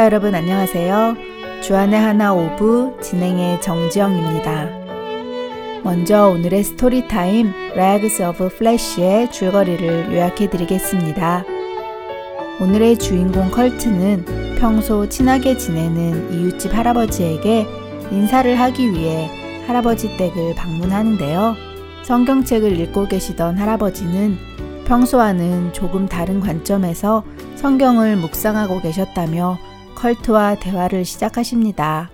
애청자 여러분 안녕하세요. 주안의 하나 오부 진행의 정지영입니다. 먼저 오늘의 스토리 타임 Rags of Flash의 줄거리를 요약해 드리겠습니다. 오늘의 주인공 컬트는 평소 친하게 지내는 이웃집 할아버지에게 인사를 하기 위해 할아버지 댁을 방문하는데요. 성경책을 읽고 계시던 할아버지는 평소와는 조금 다른 관점에서 성경을 묵상하고 계셨다며 컬트와 대화를 시작하십니다.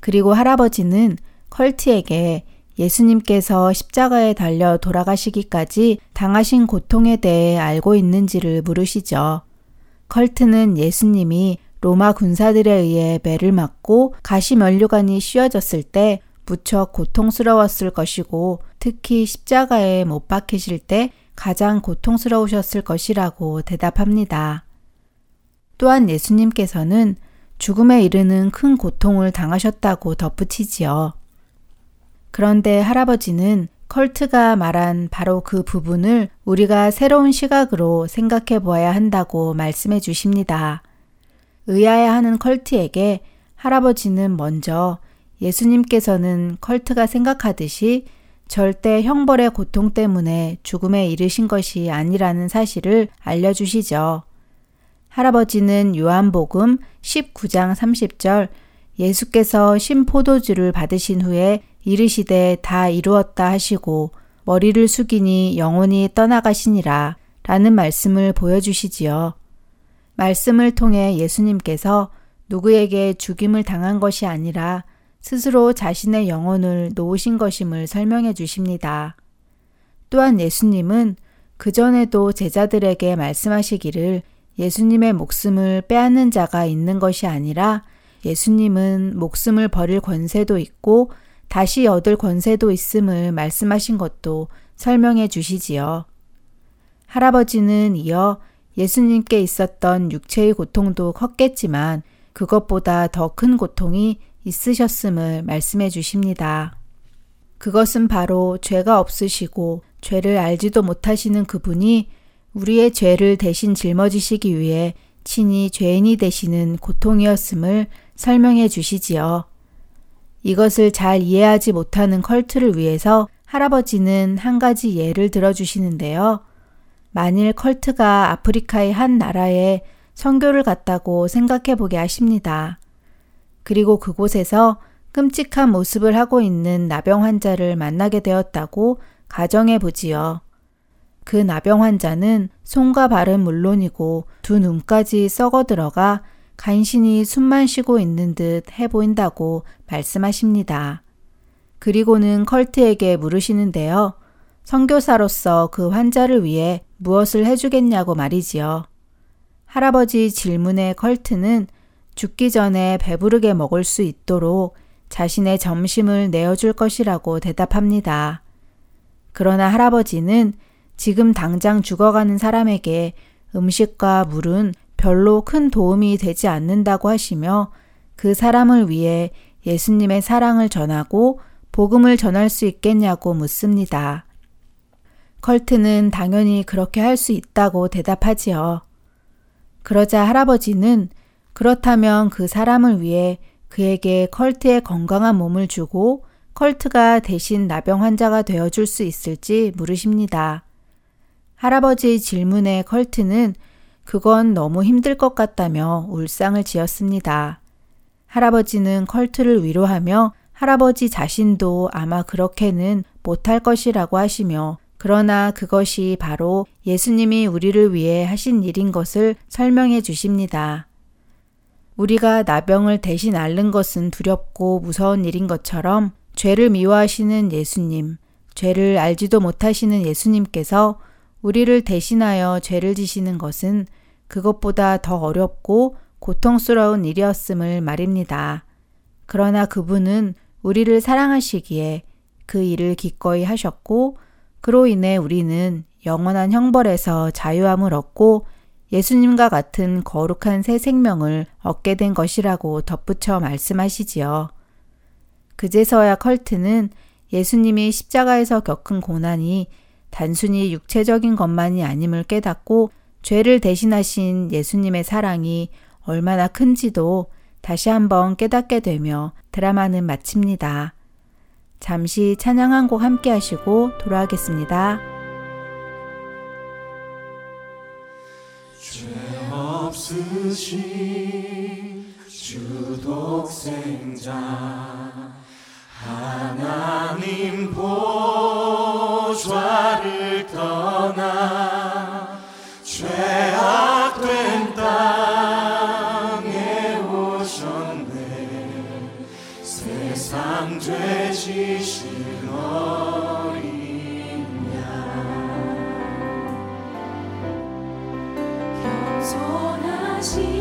그리고 할아버지는 컬트에게 예수님께서 십자가에 달려 돌아가시기까지 당하신 고통에 대해 알고 있는지를 물으시죠. 컬트는 예수님이 로마 군사들에 의해 매를 맞고 가시면류관이 씌워졌을 때 무척 고통스러웠을 것이고 특히 십자가에 못 박히실 때 가장 고통스러우셨을 것이라고 대답합니다. 또한 예수님께서는 죽음에 이르는 큰 고통을 당하셨다고 덧붙이지요. 그런데 할아버지는 컬트가 말한 바로 그 부분을 우리가 새로운 시각으로 생각해 보아야 한다고 말씀해 주십니다. 의아해하는 컬트에게 할아버지는 먼저 예수님께서는 컬트가 생각하듯이 절대 형벌의 고통 때문에 죽음에 이르신 것이 아니라는 사실을 알려주시죠. 할아버지는 요한복음 19장 30절 예수께서 신포도주를 받으신 후에 이르시되 다 이루었다 하시고 머리를 숙이니 영원히 떠나가시니라 라는 말씀을 보여주시지요. 말씀을 통해 예수님께서 누구에게 죽임을 당한 것이 아니라 스스로 자신의 영혼을 놓으신 것임을 설명해 주십니다. 또한 예수님은 그전에도 제자들에게 말씀하시기를 예수님의 목숨을 빼앗는 자가 있는 것이 아니라 예수님은 목숨을 버릴 권세도 있고 다시 얻을 권세도 있음을 말씀하신 것도 설명해 주시지요. 할아버지는 이어 예수님께 있었던 육체의 고통도 컸겠지만 그것보다 더 큰 고통이 있으셨음을 말씀해 주십니다. 그것은 바로 죄가 없으시고 죄를 알지도 못하시는 그분이 우리의 죄를 대신 짊어지시기 위해 친히 죄인이 되시는 고통이었음을 설명해 주시지요. 이것을 잘 이해하지 못하는 컬트를 위해서 할아버지는 한 가지 예를 들어 주시는데요. 만일 컬트가 아프리카의 한 나라에 선교를 갔다고 생각해 보게 하십니다. 그리고 그곳에서 끔찍한 모습을 하고 있는 나병 환자를 만나게 되었다고 가정해 보지요. 그 나병 환자는 손과 발은 물론이고 두 눈까지 썩어 들어가 간신히 숨만 쉬고 있는 듯 해 보인다고 말씀하십니다. 그리고는 컬트에게 물으시는데요. 선교사로서 그 환자를 위해 무엇을 해주겠냐고 말이지요. 할아버지 질문에 컬트는 죽기 전에 배부르게 먹을 수 있도록 자신의 점심을 내어줄 것이라고 대답합니다. 그러나 할아버지는 지금 당장 죽어가는 사람에게 음식과 물은 별로 큰 도움이 되지 않는다고 하시며 그 사람을 위해 예수님의 사랑을 전하고 복음을 전할 수 있겠냐고 묻습니다. 컬트는 당연히 그렇게 할 수 있다고 대답하지요. 그러자 할아버지는 그렇다면 그 사람을 위해 그에게 컬트의 건강한 몸을 주고 컬트가 대신 나병 환자가 되어줄 수 있을지 물으십니다. 할아버지의 질문에 컬트는 그건 너무 힘들 것 같다며 울상을 지었습니다. 할아버지는 컬트를 위로하며 할아버지 자신도 아마 그렇게는 못할 것이라고 하시며 그러나 그것이 바로 예수님이 우리를 위해 하신 일인 것을 설명해 주십니다. 우리가 나병을 대신 앓는 것은 두렵고 무서운 일인 것처럼 죄를 미워하시는 예수님, 죄를 알지도 못하시는 예수님께서 우리를 대신하여 죄를 지시는 것은 그것보다 더 어렵고 고통스러운 일이었음을 말입니다. 그러나 그분은 우리를 사랑하시기에 그 일을 기꺼이 하셨고, 그로 인해 우리는 영원한 형벌에서 자유함을 얻고 예수님과 같은 거룩한 새 생명을 얻게 된 것이라고 덧붙여 말씀하시지요. 그제서야 컬트는 예수님이 십자가에서 겪은 고난이 단순히 육체적인 것만이 아님을 깨닫고 죄를 대신하신 예수님의 사랑이 얼마나 큰지도 다시 한번 깨닫게 되며 드라마는 마칩니다. 잠시 찬양 한 곡 함께 하시고 돌아오겠습니다. 죄 없으신 주 독생자 하나님 보좌를 떠나 죄악된 땅에 오셨네. 세상 죄 지신 어린 양 겸손하신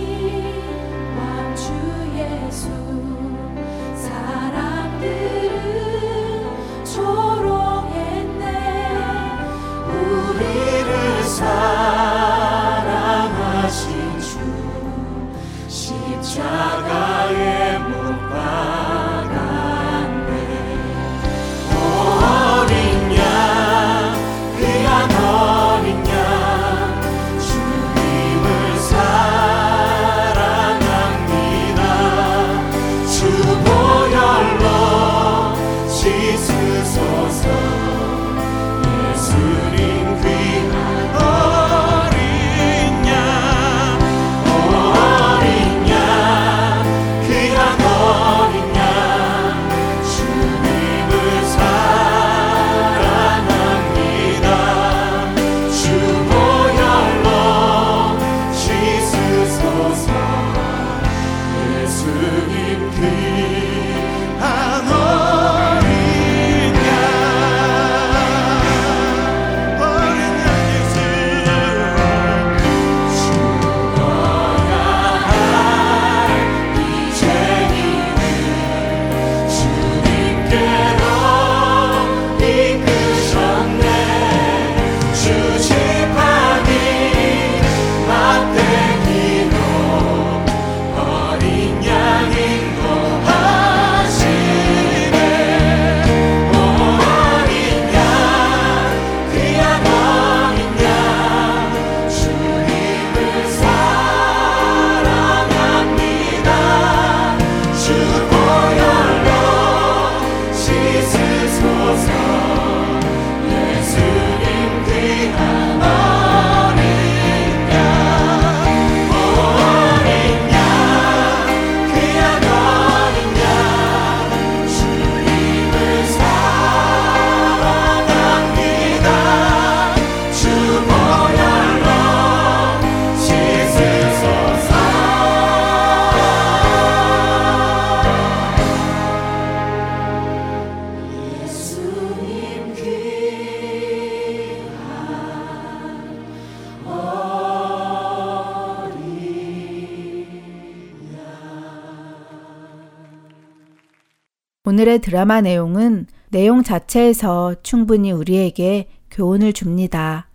오늘의 드라마 내용은 내용 자체에서 충분히 우리에게 교훈을 줍니다.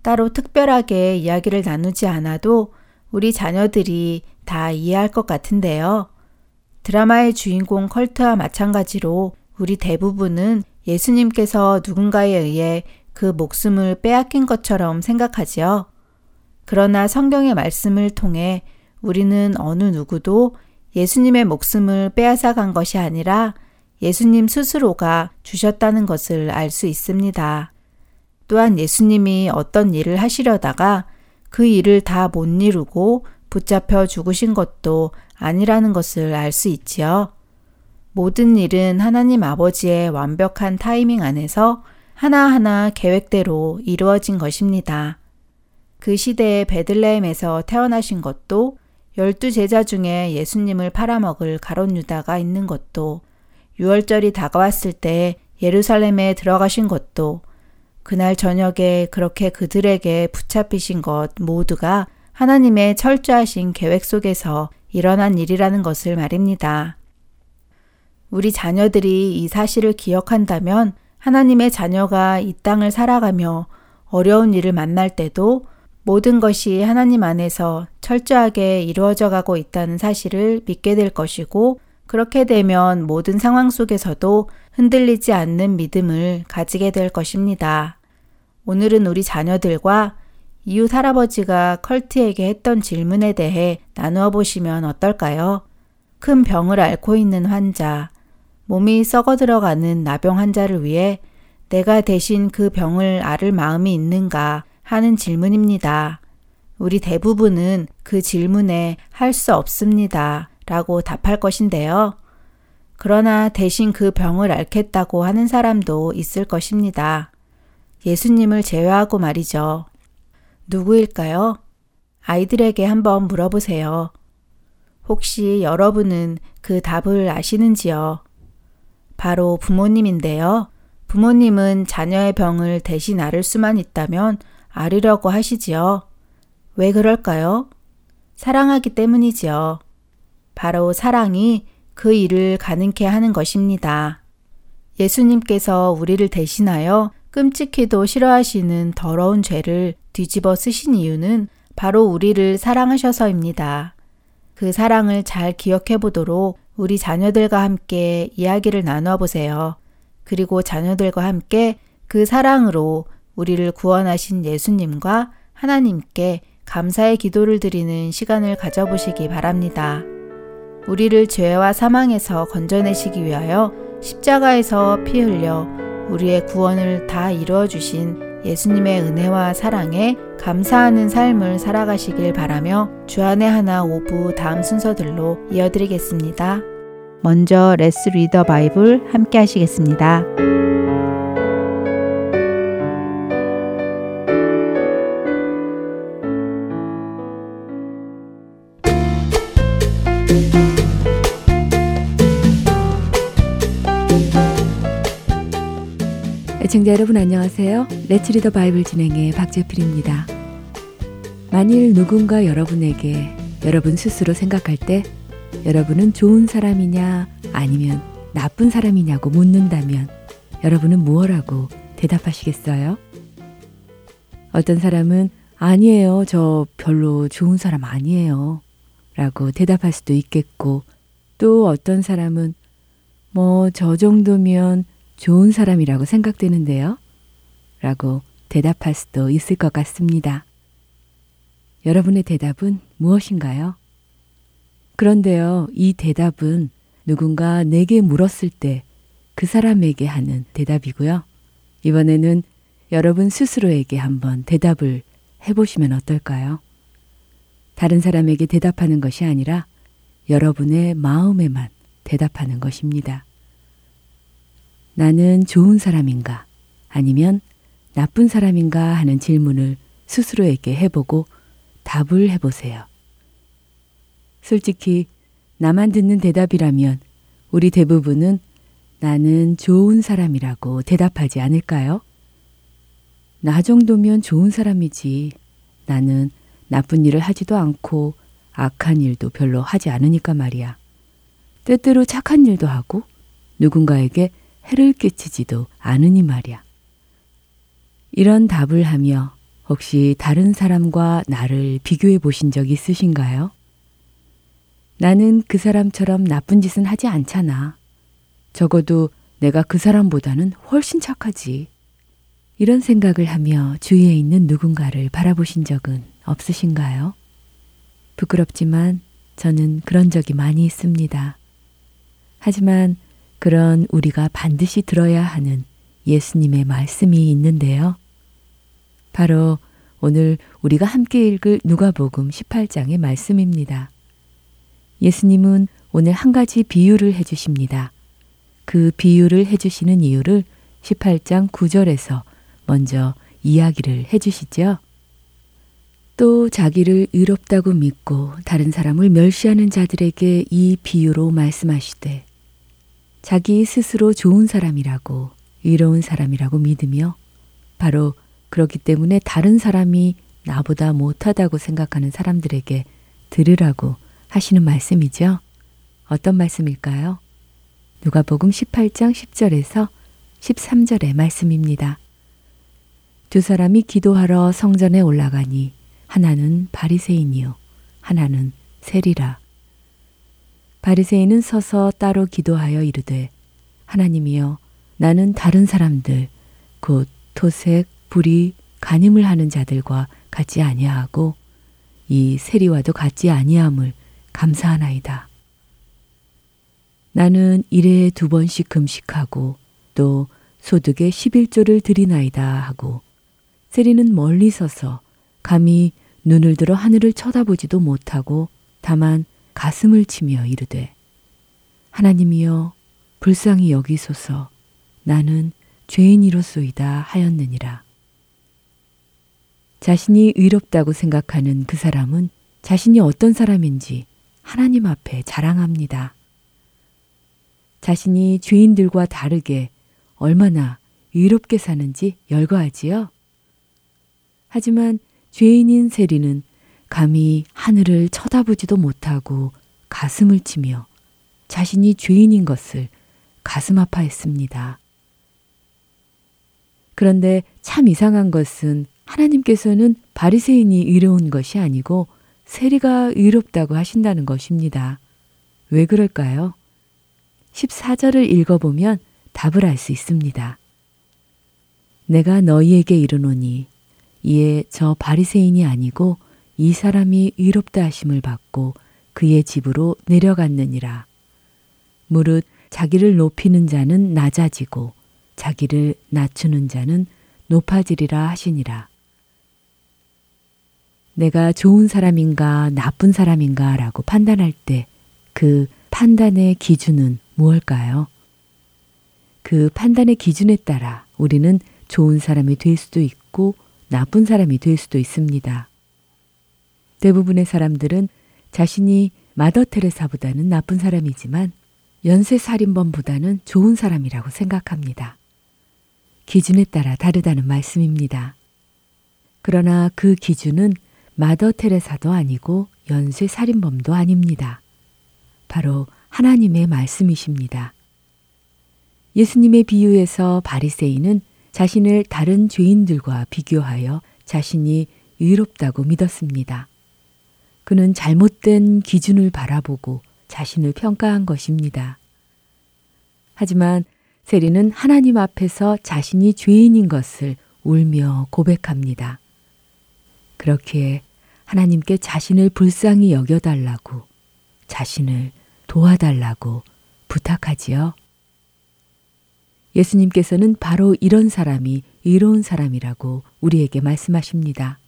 따로 특별하게 이야기를 나누지 않아도 우리 자녀들이 다 이해할 것 같은데요. 드라마의 주인공 컬트와 마찬가지로 우리 대부분은 예수님께서 누군가에 의해 그 목숨을 빼앗긴 것처럼 생각하지요. 그러나 성경의 말씀을 통해 우리는 어느 누구도 예수님의 목숨을 빼앗아 간 것이 아니라 예수님 스스로가 주셨다는 것을 알 수 있습니다. 또한 예수님이 어떤 일을 하시려다가 그 일을 다 못 이루고 붙잡혀 죽으신 것도 아니라는 것을 알 수 있지요. 모든 일은 하나님 아버지의 완벽한 타이밍 안에서 하나하나 계획대로 이루어진 것입니다. 그 시대의 베들레헴에서 태어나신 것도 열두 제자 중에 예수님을 팔아먹을 가론 유다가 있는 것도 유월절이 다가왔을 때 예루살렘에 들어가신 것도 그날 저녁에 그렇게 그들에게 붙잡히신 것 모두가 하나님의 철저하신 계획 속에서 일어난 일이라는 것을 말입니다. 우리 자녀들이 이 사실을 기억한다면 하나님의 자녀가 이 땅을 살아가며 어려운 일을 만날 때도 모든 것이 하나님 안에서 철저하게 이루어져 가고 있다는 사실을 믿게 될 것이고 그렇게 되면 모든 상황 속에서도 흔들리지 않는 믿음을 가지게 될 것입니다. 오늘은 우리 자녀들과 이웃 할아버지가 컬트에게 했던 질문에 대해 나누어 보시면 어떨까요? 큰 병을 앓고 있는 환자, 몸이 썩어 들어가는 나병 환자를 위해 내가 대신 그 병을 앓을 마음이 있는가 하는 질문입니다. 우리 대부분은 그 질문에 할 수 없습니다. 라고 답할 것인데요. 그러나 대신 그 병을 앓겠다고 하는 사람도 있을 것입니다. 예수님을 제외하고 말이죠. 누구일까요? 아이들에게 한번 물어보세요. 혹시 여러분은 그 답을 아시는지요? 바로 부모님인데요. 부모님은 자녀의 병을 대신 앓을 수만 있다면 앓으려고 하시지요. 왜 그럴까요? 사랑하기 때문이지요. 바로 사랑이 그 일을 가능케 하는 것입니다. 예수님께서 우리를 대신하여 끔찍히도 싫어하시는 더러운 죄를 뒤집어 쓰신 이유는 바로 우리를 사랑하셔서입니다. 그 사랑을 잘 기억해 보도록 우리 자녀들과 함께 이야기를 나누어 보세요. 그리고 자녀들과 함께 그 사랑으로 우리를 구원하신 예수님과 하나님께 감사의 기도를 드리는 시간을 가져보시기 바랍니다. 우리를 죄와 사망에서 건져내시기 위하여 십자가에서 피 흘려 우리의 구원을 다 이루어 주신 예수님의 은혜와 사랑에 감사하는 삶을 살아가시길 바라며 주안의 하나 오부 다음 순서들로 이어드리겠습니다. 먼저 Let's Read the Bible 함께 하시겠습니다. 애청자 여러분 안녕하세요. 레츠리더 바이블 진행의 박재필입니다. 만일 누군가 여러분에게 여러분 스스로 생각할 때 여러분은 좋은 사람이냐 아니면 나쁜 사람이냐고 묻는다면 여러분은 무엇라고 대답하시겠어요? 어떤 사람은 아니에요. 저 별로 좋은 사람 아니에요. 라고 대답할 수도 있겠고 또 어떤 사람은 뭐 저 정도면 좋은 사람이라고 생각되는데요. 라고 대답할 수도 있을 것 같습니다. 여러분의 대답은 무엇인가요? 그런데요, 이 대답은 누군가 내게 물었을 때 그 사람에게 하는 대답이고요. 이번에는 여러분 스스로에게 한번 대답을 해보시면 어떨까요? 다른 사람에게 대답하는 것이 아니라 여러분의 마음에만 대답하는 것입니다. 나는 좋은 사람인가 아니면 나쁜 사람인가 하는 질문을 스스로에게 해보고 답을 해보세요. 솔직히 나만 듣는 대답이라면 우리 대부분은 나는 좋은 사람이라고 대답하지 않을까요? 나 정도면 좋은 사람이지. 나는 나쁜 일을 하지도 않고 악한 일도 별로 하지 않으니까 말이야. 때때로 착한 일도 하고 누군가에게 해를 끼치지도 않으니 말이야. 이런 답을 하며 혹시 다른 사람과 나를 비교해 보신 적 있으신가요? 나는 그 사람처럼 나쁜 짓은 하지 않잖아. 적어도 내가 그 사람보다는 훨씬 착하지. 이런 생각을 하며 주위에 있는 누군가를 바라보신 적은 없으신가요? 부끄럽지만 저는 그런 적이 많이 있습니다. 하지만 그런 우리가 반드시 들어야 하는 예수님의 말씀이 있는데요. 바로 오늘 우리가 함께 읽을 누가복음 18장의 말씀입니다. 예수님은 오늘 한 가지 비유를 해 주십니다. 그 비유를 해 주시는 이유를 18장 9절에서 먼저 이야기를 해 주시죠. 또 자기를 의롭다고 믿고 다른 사람을 멸시하는 자들에게 이 비유로 말씀하시되 자기 스스로 좋은 사람이라고 의로운 사람이라고 믿으며 바로 그렇기 때문에 다른 사람이 나보다 못하다고 생각하는 사람들에게 들으라고 하시는 말씀이죠. 어떤 말씀일까요? 누가복음 18장 10절에서 13절의 말씀입니다. 두 사람이 기도하러 성전에 올라가니 하나는 바리새인이요 하나는 세리라. 바리새인은 서서 따로 기도하여 이르되 하나님이여 나는 다른 사람들 곧 토색, 불이, 간임을 하는 자들과 같지 아니하고 이 세리와도 같지 아니함을 감사하나이다. 나는 일에 두 번씩 금식하고 또 소득의 11조를 드리나이다 하고 세리는 멀리 서서 감히 눈을 들어 하늘을 쳐다보지도 못하고 다만 가슴을 치며 이르되 하나님이여 불쌍히 여기소서 나는 죄인이로소이다 하였느니라. 자신이 의롭다고 생각하는 그 사람은 자신이 어떤 사람인지 하나님 앞에 자랑합니다. 자신이 죄인들과 다르게 얼마나 의롭게 사는지 열거하지요. 하지만 죄인인 세리는 감히 하늘을 쳐다보지도 못하고 가슴을 치며 자신이 죄인인 것을 가슴 아파했습니다. 그런데 참 이상한 것은 하나님께서는 바리새인이 의로운 것이 아니고 세리가 의롭다고 하신다는 것입니다. 왜 그럴까요? 14절을 읽어보면 답을 알 수 있습니다. 내가 너희에게 이르노니 이에 저 바리새인이 아니고 이 사람이 의롭다 하심을 받고 그의 집으로 내려갔느니라. 무릇 자기를 높이는 자는 낮아지고 자기를 낮추는 자는 높아지리라 하시니라. 내가 좋은 사람인가 나쁜 사람인가 라고 판단할 때 그 판단의 기준은 무엇일까요? 그 판단의 기준에 따라 우리는 좋은 사람이 될 수도 있고 나쁜 사람이 될 수도 있습니다. 대부분의 사람들은 자신이 마더 테레사보다는 나쁜 사람이지만 연쇄살인범보다는 좋은 사람이라고 생각합니다. 기준에 따라 다르다는 말씀입니다. 그러나 그 기준은 마더 테레사도 아니고 연쇄살인범도 아닙니다. 바로 하나님의 말씀이십니다. 예수님의 비유에서 바리새인은 자신을 다른 죄인들과 비교하여 자신이 의롭다고 믿었습니다. 그는 잘못된 기준을 바라보고 자신을 평가한 것입니다. 하지만 세리는 하나님 앞에서 자신이 죄인인 것을 울며 고백합니다. 그렇게 하나님께 자신을 불쌍히 여겨달라고, 자신을 도와달라고 부탁하지요. 예수님께서는 바로 이런 사람이 의로운 사람이라고 우리에게 말씀하십니다.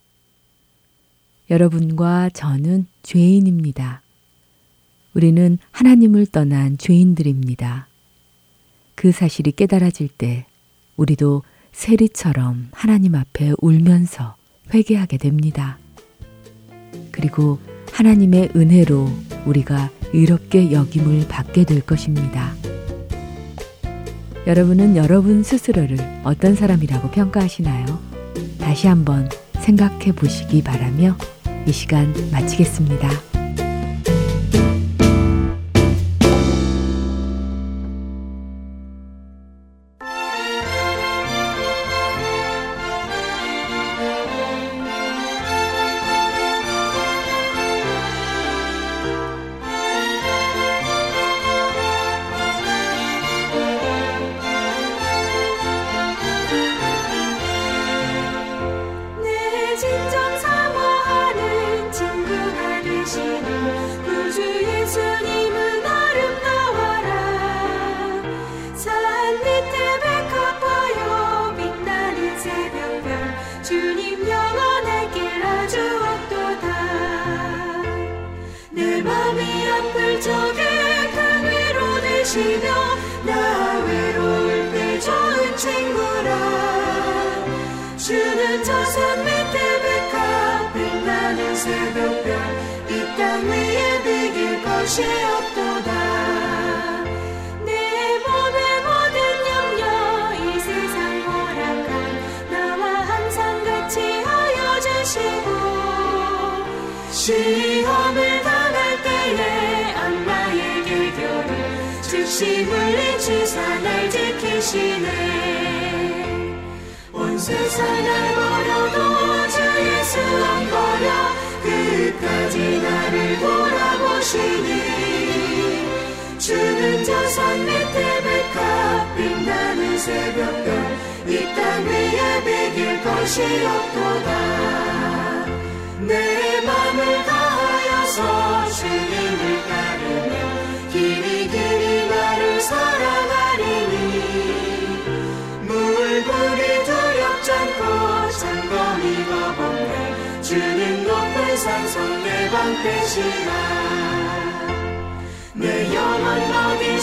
여러분과 저는 죄인입니다. 우리는 하나님을 떠난 죄인들입니다. 그 사실이 깨달아질 때 우리도 세리처럼 하나님 앞에 울면서 회개하게 됩니다. 그리고 하나님의 은혜로 우리가 의롭게 여김을 받게 될 것입니다. 여러분은 여러분 스스로를 어떤 사람이라고 평가하시나요? 다시 한번 생각해 보시기 바라며 이 시간 마치겠습니다.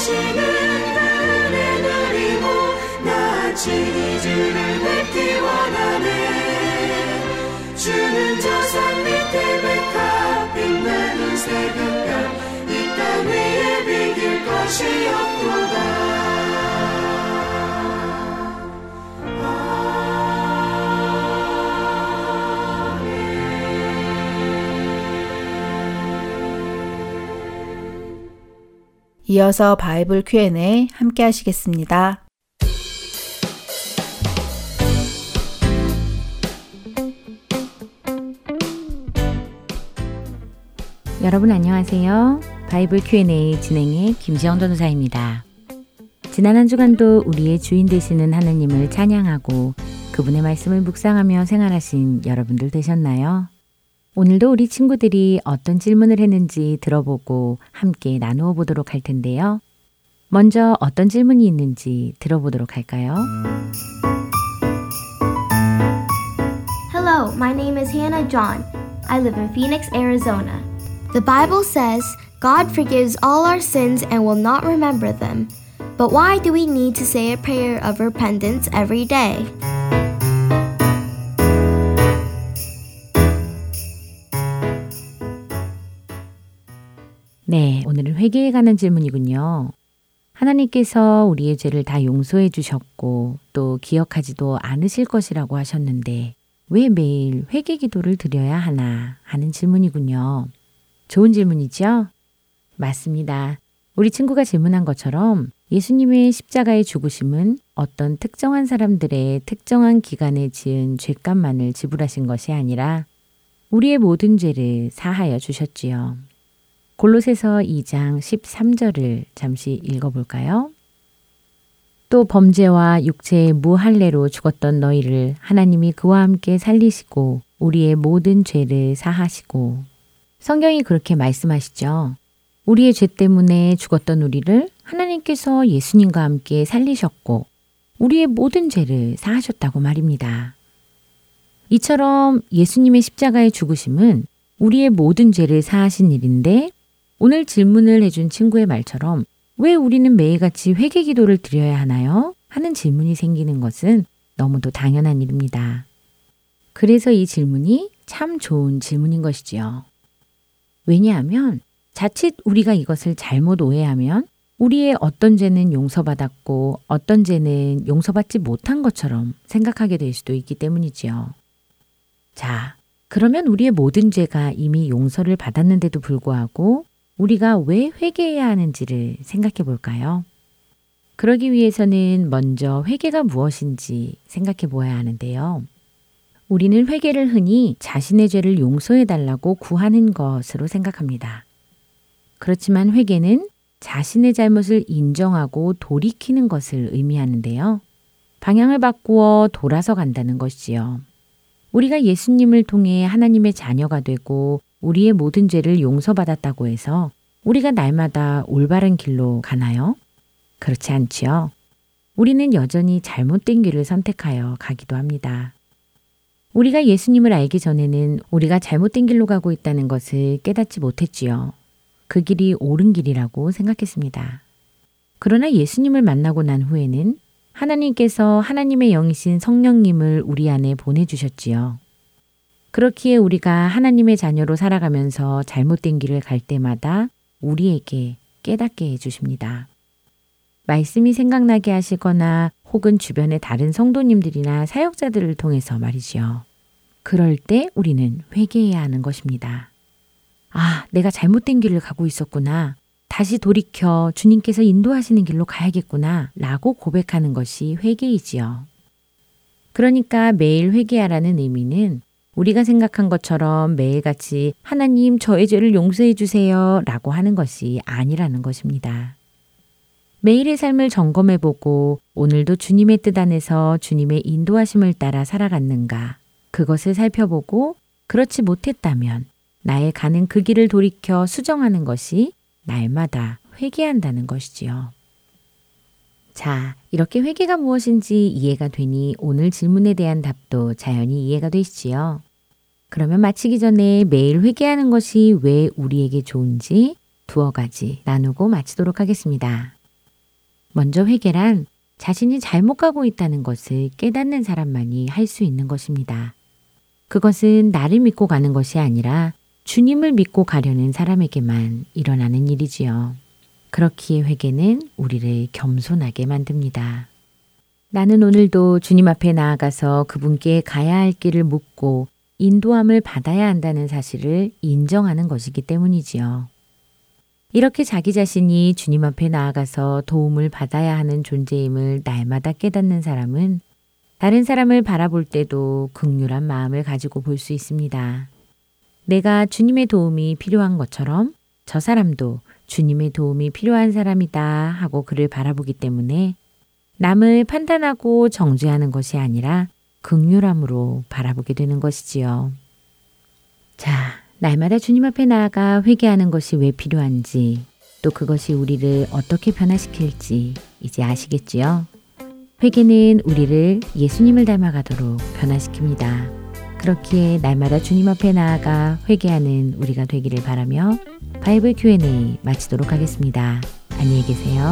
먹이시는 은혜 누리고 이 주를 뵙기 원하네 주는 저산 밑에 백합 빛나는 새벽별 이 땅 위에 비길 것이 없 이어서 바이블 Q&A 함께 하시겠습니다. 여러분 안녕하세요. 바이블 Q&A 진행의 김지영 전도사입니다. 지난 한 주간도 우리의 주인 되시는 하느님을 찬양하고 그분의 말씀을 묵상하며 생활하신 여러분들 되셨나요? 오늘도 우리 친구들이 어떤 질문을 했는지 들어보고 함께 나누어 보도록 할 텐데요. 먼저 어떤 질문이 있는지 들어보도록 할까요? Hello, my name is Hannah John. I live in Phoenix, Arizona. The Bible says God forgives all our sins and will not remember them. But why do we need to say a prayer of repentance every day? 네, 오늘은 회개에 관한 질문이군요. 하나님께서 우리의 죄를 다 용서해 주셨고 또 기억하지도 않으실 것이라고 하셨는데 왜 매일 회개 기도를 드려야 하나 하는 질문이군요. 좋은 질문이죠? 맞습니다. 우리 친구가 질문한 것처럼 예수님의 십자가의 죽으심은 어떤 특정한 사람들의 특정한 기간에 지은 죄값만을 지불하신 것이 아니라 우리의 모든 죄를 사하여 주셨지요. 골로새서 2장 13절을 잠시 읽어볼까요? 또 범죄와 육체의 무할례로 죽었던 너희를 하나님이 그와 함께 살리시고 우리의 모든 죄를 사하시고 성경이 그렇게 말씀하시죠. 우리의 죄 때문에 죽었던 우리를 하나님께서 예수님과 함께 살리셨고 우리의 모든 죄를 사하셨다고 말입니다. 이처럼 예수님의 십자가의 죽으심은 우리의 모든 죄를 사하신 일인데 오늘 질문을 해준 친구의 말처럼 왜 우리는 매일같이 회개 기도를 드려야 하나요? 하는 질문이 생기는 것은 너무도 당연한 일입니다. 그래서 이 질문이 참 좋은 질문인 것이지요. 왜냐하면 자칫 우리가 이것을 잘못 오해하면 우리의 어떤 죄는 용서받았고 어떤 죄는 용서받지 못한 것처럼 생각하게 될 수도 있기 때문이지요. 자, 그러면 우리의 모든 죄가 이미 용서를 받았는데도 불구하고 우리가 왜 회개해야 하는지를 생각해 볼까요? 그러기 위해서는 먼저 회개가 무엇인지 생각해 보아야 하는데요. 우리는 회개를 흔히 자신의 죄를 용서해 달라고 구하는 것으로 생각합니다. 그렇지만 회개는 자신의 잘못을 인정하고 돌이키는 것을 의미하는데요. 방향을 바꾸어 돌아서 간다는 것이지요. 우리가 예수님을 통해 하나님의 자녀가 되고 우리의 모든 죄를 용서받았다고 해서 우리가 날마다 올바른 길로 가나요? 그렇지 않지요. 우리는 여전히 잘못된 길을 선택하여 가기도 합니다. 우리가 예수님을 알기 전에는 우리가 잘못된 길로 가고 있다는 것을 깨닫지 못했지요. 그 길이 옳은 길이라고 생각했습니다. 그러나 예수님을 만나고 난 후에는 하나님께서 하나님의 영이신 성령님을 우리 안에 보내주셨지요. 그렇기에 우리가 하나님의 자녀로 살아가면서 잘못된 길을 갈 때마다 우리에게 깨닫게 해주십니다. 말씀이 생각나게 하시거나 혹은 주변의 다른 성도님들이나 사역자들을 통해서 말이지요. 그럴 때 우리는 회개해야 하는 것입니다. 아, 내가 잘못된 길을 가고 있었구나. 다시 돌이켜 주님께서 인도하시는 길로 가야겠구나. 라고 고백하는 것이 회개이지요. 그러니까 매일 회개하라는 의미는 우리가 생각한 것처럼 매일같이 하나님 저의 죄를 용서해 주세요 라고 하는 것이 아니라는 것입니다. 매일의 삶을 점검해 보고 오늘도 주님의 뜻 안에서 주님의 인도하심을 따라 살아갔는가 그것을 살펴보고 그렇지 못했다면 나의 가는 그 길을 돌이켜 수정하는 것이 날마다 회개한다는 것이지요. 자, 이렇게 회개가 무엇인지 이해가 되니 오늘 질문에 대한 답도 자연히 이해가 되시지요. 그러면 마치기 전에 매일 회개하는 것이 왜 우리에게 좋은지 두어 가지 나누고 마치도록 하겠습니다. 먼저 회개란 자신이 잘못 가고 있다는 것을 깨닫는 사람만이 할 수 있는 것입니다. 그것은 나를 믿고 가는 것이 아니라 주님을 믿고 가려는 사람에게만 일어나는 일이지요. 그렇기에 회개는 우리를 겸손하게 만듭니다. 나는 오늘도 주님 앞에 나아가서 그분께 가야 할 길을 묻고 인도함을 받아야 한다는 사실을 인정하는 것이기 때문이지요. 이렇게 자기 자신이 주님 앞에 나아가서 도움을 받아야 하는 존재임을 날마다 깨닫는 사람은 다른 사람을 바라볼 때도 극률한 마음을 가지고 볼 수 있습니다. 내가 주님의 도움이 필요한 것처럼 저 사람도 주님의 도움이 필요한 사람이다 하고 그를 바라보기 때문에 남을 판단하고 정죄하는 것이 아니라 극률함으로 바라보게 되는 것이지요. 자, 날마다 주님 앞에 나아가 회개하는 것이 왜 필요한지 또 그것이 우리를 어떻게 변화시킬지 이제 아시겠지요? 회개는 우리를 예수님을 닮아가도록 변화시킵니다. 그렇기에 날마다 주님 앞에 나아가 회개하는 우리가 되기를 바라며 바이블 Q&A 마치도록 하겠습니다. 안녕히 계세요.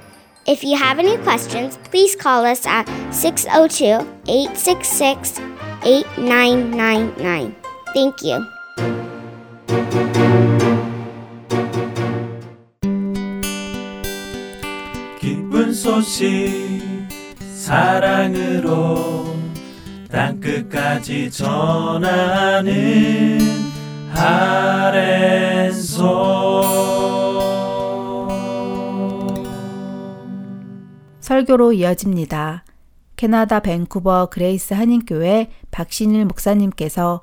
If you have any questions, please call us at 602 866 8999. Thank you. 기쁜 소식 사랑으로 땅끝까지 전하는 아랜소 설교로 이어집니다. 캐나다 밴쿠버 그레이스 한인교회 박신일 목사님께서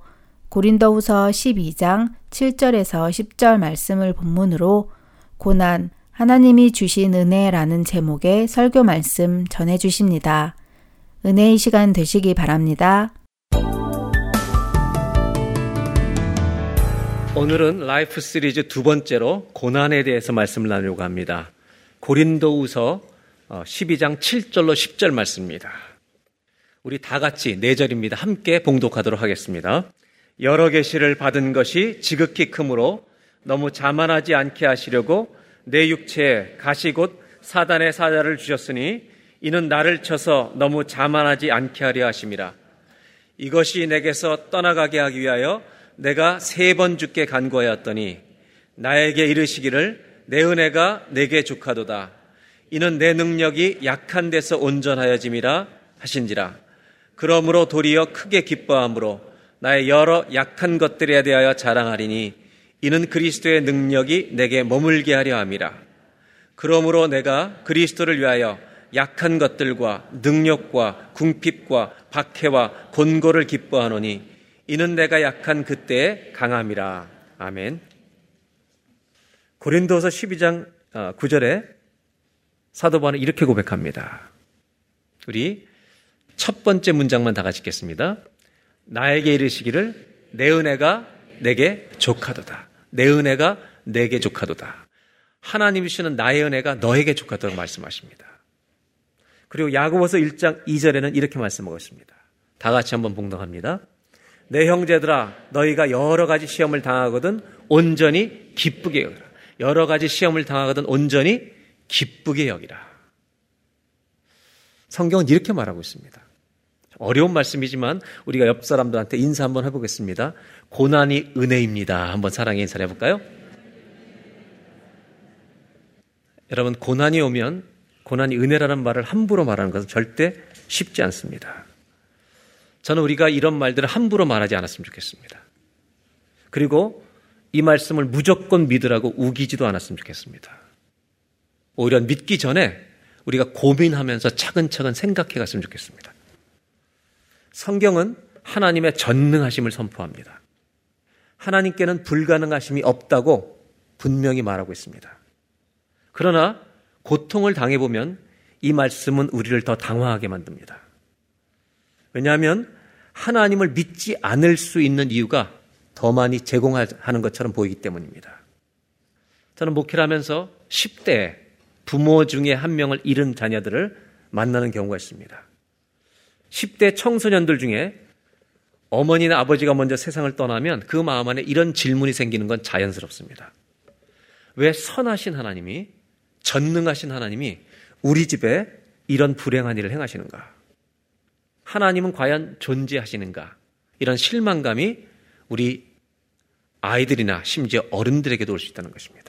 고린도후서 12장 7절에서 10절 말씀을 본문으로 고난 하나님이 주신 은혜라는 제목의 설교 말씀 전해 주십니다. 은혜의 시간 되시기 바랍니다. 오늘은 Life 시리즈 두 번째로 고난에 대해서 말씀을 나누려고 합니다. 고린도후서 12장 7절로 10절 말씀입니다. 우리 다 같이 4절입니다. 함께 봉독하도록 하겠습니다. 여러 계시를 받은 것이 지극히 크므로 너무 자만하지 않게 하시려고 내 육체에 가시 곧 사단의 사자를 주셨으니 이는 나를 쳐서 너무 자만하지 않게 하려 하심이라. 이것이 내게서 떠나가게 하기 위하여 내가 세 번 죽게 간구하였더니 나에게 이르시기를 내 은혜가 내게 족하도다. 이는 내 능력이 약한 데서 온전하여짐이라 하신지라. 그러므로 도리어 크게 기뻐함으로 나의 여러 약한 것들에 대하여 자랑하리니 이는 그리스도의 능력이 내게 머물게 하려 함이라. 그러므로 내가 그리스도를 위하여 약한 것들과 능력과 궁핍과 박해와 곤고를 기뻐하노니 이는 내가 약한 그때에 강함이라. 아멘. 고린도서 12장 9절에 사도 바울은 이렇게 고백합니다. 우리 첫 번째 문장만 다 같이 읽겠습니다. 나에게 이르시기를 내 은혜가 내게 족하도다. 내 은혜가 내게 족하도다. 하나님이 주시는 나의 은혜가 너에게 족하도록 말씀하십니다. 그리고 야고보서 1장 2절에는 이렇게 말씀하고 있습니다. 다 같이 한번 봉독합니다. 내 형제들아 너희가 여러 가지 시험을 당하거든 온전히 기쁘게 여기라. 여러 가지 시험을 당하거든 온전히 기쁘게 여기라. 성경은 이렇게 말하고 있습니다. 어려운 말씀이지만 우리가 옆 사람들한테 인사 한번 해보겠습니다. 고난이 은혜입니다. 한번 사랑의 인사를 해볼까요? 여러분, 고난이 오면 고난이 은혜라는 말을 함부로 말하는 것은 절대 쉽지 않습니다. 저는 우리가 이런 말들을 함부로 말하지 않았으면 좋겠습니다. 그리고 이 말씀을 무조건 믿으라고 우기지도 않았으면 좋겠습니다. 오히려 믿기 전에 우리가 고민하면서 차근차근 생각해 갔으면 좋겠습니다. 성경은 하나님의 전능하심을 선포합니다. 하나님께는 불가능하심이 없다고 분명히 말하고 있습니다. 그러나 고통을 당해보면 이 말씀은 우리를 더 당황하게 만듭니다. 왜냐하면 하나님을 믿지 않을 수 있는 이유가 더 많이 제공하는 것처럼 보이기 때문입니다. 저는 목회를 하면서 10대 부모 중에 한 명을 잃은 자녀들을 만나는 경우가 있습니다. 10대 청소년들 중에 어머니나 아버지가 먼저 세상을 떠나면 그 마음 안에 이런 질문이 생기는 건 자연스럽습니다. 왜 선하신 하나님이, 전능하신 하나님이 우리 집에 이런 불행한 일을 행하시는가? 하나님은 과연 존재하시는가? 이런 실망감이 우리 아이들이나 심지어 어른들에게도 올 수 있다는 것입니다.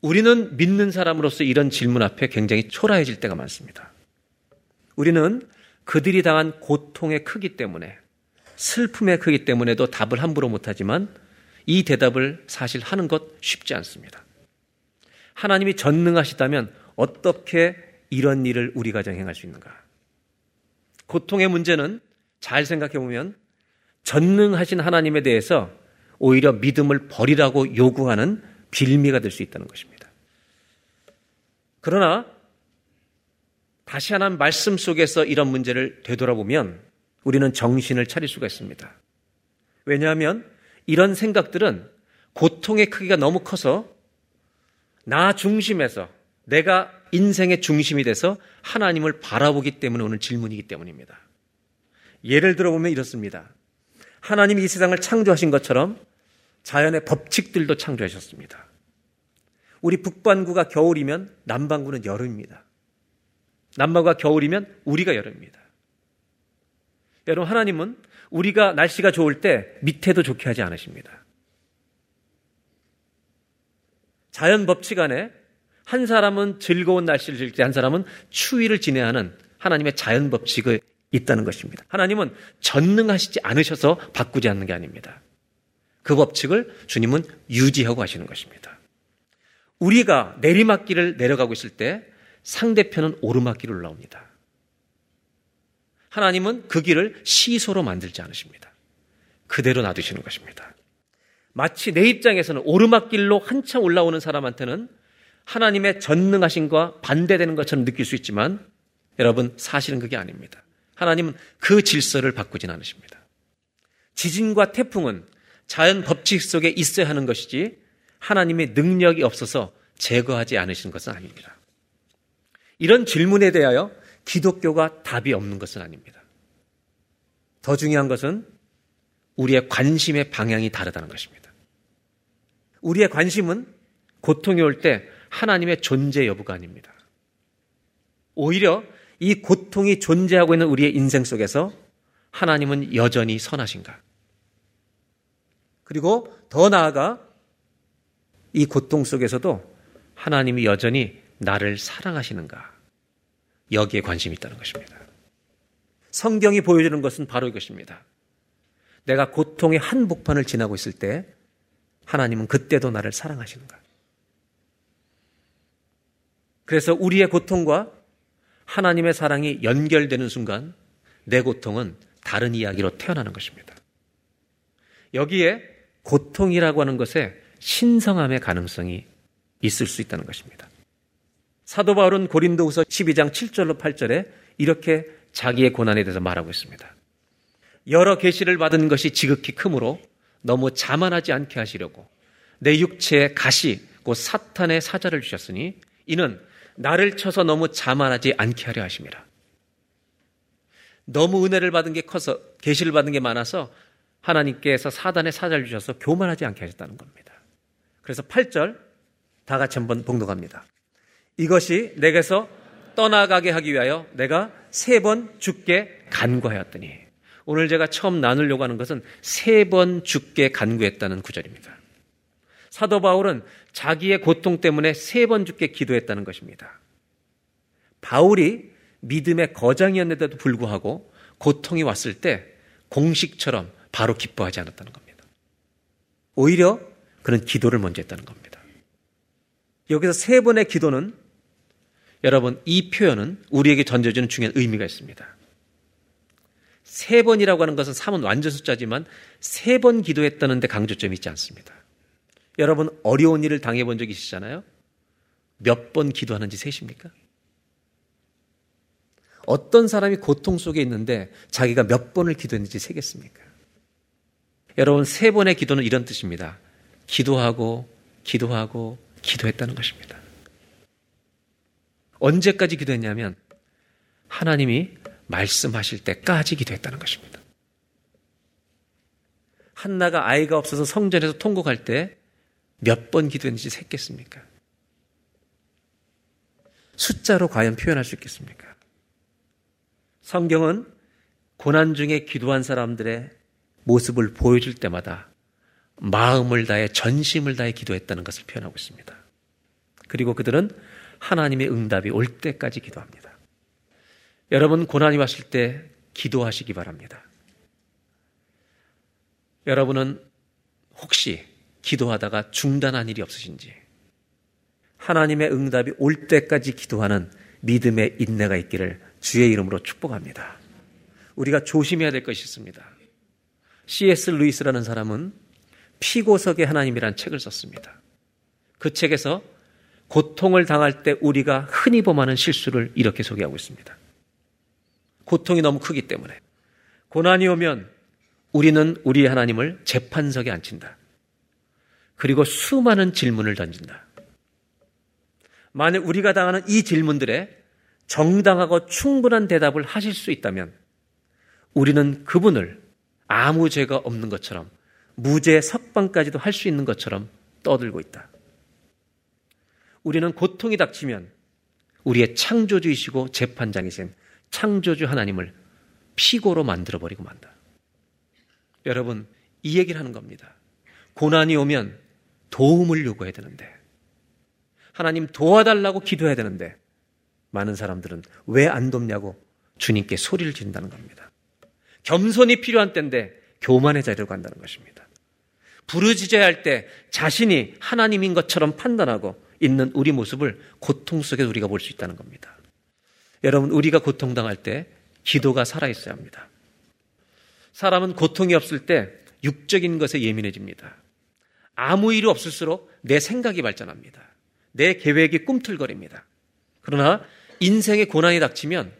우리는 믿는 사람으로서 이런 질문 앞에 굉장히 초라해질 때가 많습니다. 우리는 그들이 당한 고통의 크기 때문에 슬픔의 크기 때문에도 답을 함부로 못하지만 이 대답을 사실 하는 것 쉽지 않습니다. 하나님이 전능하시다면 어떻게 이런 일을 우리 가정에 행할 수 있는가? 고통의 문제는 잘 생각해 보면 전능하신 하나님에 대해서 오히려 믿음을 버리라고 요구하는 빌미가 될 수 있다는 것입니다. 그러나 다시 하나님 말씀 속에서 이런 문제를 되돌아보면 우리는 정신을 차릴 수가 있습니다. 왜냐하면 이런 생각들은 고통의 크기가 너무 커서 나 중심에서 내가 인생의 중심이 돼서 하나님을 바라보기 때문에 오늘 질문이기 때문입니다. 예를 들어보면 이렇습니다. 하나님이 이 세상을 창조하신 것처럼 자연의 법칙들도 창조하셨습니다. 우리 북반구가 겨울이면 남반구는 여름입니다. 남반구가 겨울이면 우리가 여름입니다. 여러분, 하나님은 우리가 날씨가 좋을 때 밑에도 좋게 하지 않으십니다. 자연 법칙 안에 한 사람은 즐거운 날씨를 즐길 때 한 사람은 추위를 지내하는 하나님의 자연 법칙이 있다는 것입니다. 하나님은 전능하시지 않으셔서 바꾸지 않는 게 아닙니다. 그 법칙을 주님은 유지하고 하시는 것입니다. 우리가 내리막길을 내려가고 있을 때 상대편은 오르막길을 올라옵니다. 하나님은 그 길을 시소로 만들지 않으십니다. 그대로 놔두시는 것입니다. 마치 내 입장에서는 오르막길로 한참 올라오는 사람한테는 하나님의 전능하심과 반대되는 것처럼 느낄 수 있지만 여러분 사실은 그게 아닙니다. 하나님은 그 질서를 바꾸진 않으십니다. 지진과 태풍은 자연 법칙 속에 있어야 하는 것이지 하나님의 능력이 없어서 제거하지 않으시는 것은 아닙니다. 이런 질문에 대하여 기독교가 답이 없는 것은 아닙니다. 더 중요한 것은 우리의 관심의 방향이 다르다는 것입니다. 우리의 관심은 고통이 올 때 하나님의 존재 여부가 아닙니다. 오히려 이 고통이 존재하고 있는 우리의 인생 속에서 하나님은 여전히 선하신가? 그리고 더 나아가 이 고통 속에서도 하나님이 여전히 나를 사랑하시는가? 여기에 관심이 있다는 것입니다. 성경이 보여주는 것은 바로 이것입니다. 내가 고통의 한복판을 지나고 있을 때 하나님은 그때도 나를 사랑하시는가? 그래서 우리의 고통과 하나님의 사랑이 연결되는 순간 내 고통은 다른 이야기로 태어나는 것입니다. 여기에 고통이라고 하는 것에 신성함의 가능성이 있을 수 있다는 것입니다. 사도 바울은 고린도후서 12장 7절로 8절에 이렇게 자기의 고난에 대해서 말하고 있습니다. 여러 계시를 받은 것이 지극히 크므로 너무 자만하지 않게 하시려고 내 육체에 가시 곧 사탄의 사자를 주셨으니 이는 나를 쳐서 너무 자만하지 않게 하려 하심이라. 너무 은혜를 받은 게 커서 계시를 받은 게 많아서 하나님께서 사단의 사자를 주셔서 교만하지 않게 하셨다는 겁니다. 그래서 8절 다 같이 한번 봉독합니다. 이것이 내게서 떠나가게 하기 위하여 내가 세 번 죽게 간구하였더니 오늘 제가 처음 나누려고 하는 것은 세 번 죽게 간구했다는 구절입니다. 사도 바울은 자기의 고통 때문에 세 번 죽게 기도했다는 것입니다. 바울이 믿음의 거장이었는데도 불구하고 고통이 왔을 때 공식처럼 바로 기뻐하지 않았다는 겁니다. 오히려 그는 기도를 먼저 했다는 겁니다. 여기서 세 번의 기도는 여러분 이 표현은 우리에게 던져주는 중요한 의미가 있습니다. 세 번이라고 하는 것은 3은 완전 숫자지만 세 번 기도했다는데 강조점이 있지 않습니다. 여러분 어려운 일을 당해본 적 있으시잖아요? 몇 번 기도하는지 세십니까? 어떤 사람이 고통 속에 있는데 자기가 몇 번을 기도했는지 세겠습니까? 여러분 세 번의 기도는 이런 뜻입니다. 기도하고 기도하고 기도했다는 것입니다. 언제까지 기도했냐면 하나님이 말씀하실 때까지 기도했다는 것입니다. 한나가 아이가 없어서 성전에서 통곡할 때 몇 번 기도했는지 셌겠습니까? 숫자로 과연 표현할 수 있겠습니까? 성경은 고난 중에 기도한 사람들의 모습을 보여줄 때마다 마음을 다해 전심을 다해 기도했다는 것을 표현하고 있습니다. 그리고 그들은 하나님의 응답이 올 때까지 기도합니다. 여러분 고난이 왔을 때 기도하시기 바랍니다. 여러분은 혹시 기도하다가 중단한 일이 없으신지 하나님의 응답이 올 때까지 기도하는 믿음의 인내가 있기를 주의 이름으로 축복합니다. 우리가 조심해야 될 것이 있습니다. C.S. 루이스라는 사람은 피고석의 하나님이란 책을 썼습니다. 그 책에서 고통을 당할 때 우리가 흔히 범하는 실수를 이렇게 소개하고 있습니다. 고통이 너무 크기 때문에 고난이 오면 우리는 우리 하나님을 재판석에 앉힌다. 그리고 수많은 질문을 던진다. 만약 우리가 당하는 이 질문들에 정당하고 충분한 대답을 하실 수 있다면 우리는 그분을 아무 죄가 없는 것처럼 무죄 석방까지도 할 수 있는 것처럼 떠들고 있다. 우리는 고통이 닥치면 우리의 창조주이시고 재판장이신 창조주 하나님을 피고로 만들어버리고 만다. 여러분, 이 얘기를 하는 겁니다. 고난이 오면 도움을 요구해야 되는데, 하나님 도와달라고 기도해야 되는데, 많은 사람들은 왜 안 돕냐고 주님께 소리를 지른다는 겁니다. 겸손이 필요한 때인데 교만의 자리로 간다는 것입니다. 부르짖어야 할 때 자신이 하나님인 것처럼 판단하고 있는 우리 모습을 고통 속에 우리가 볼 수 있다는 겁니다. 여러분, 우리가 고통당할 때 기도가 살아 있어야 합니다. 사람은 고통이 없을 때 육적인 것에 예민해집니다. 아무 일이 없을수록 내 생각이 발전합니다. 내 계획이 꿈틀거립니다. 그러나 인생의 고난이 닥치면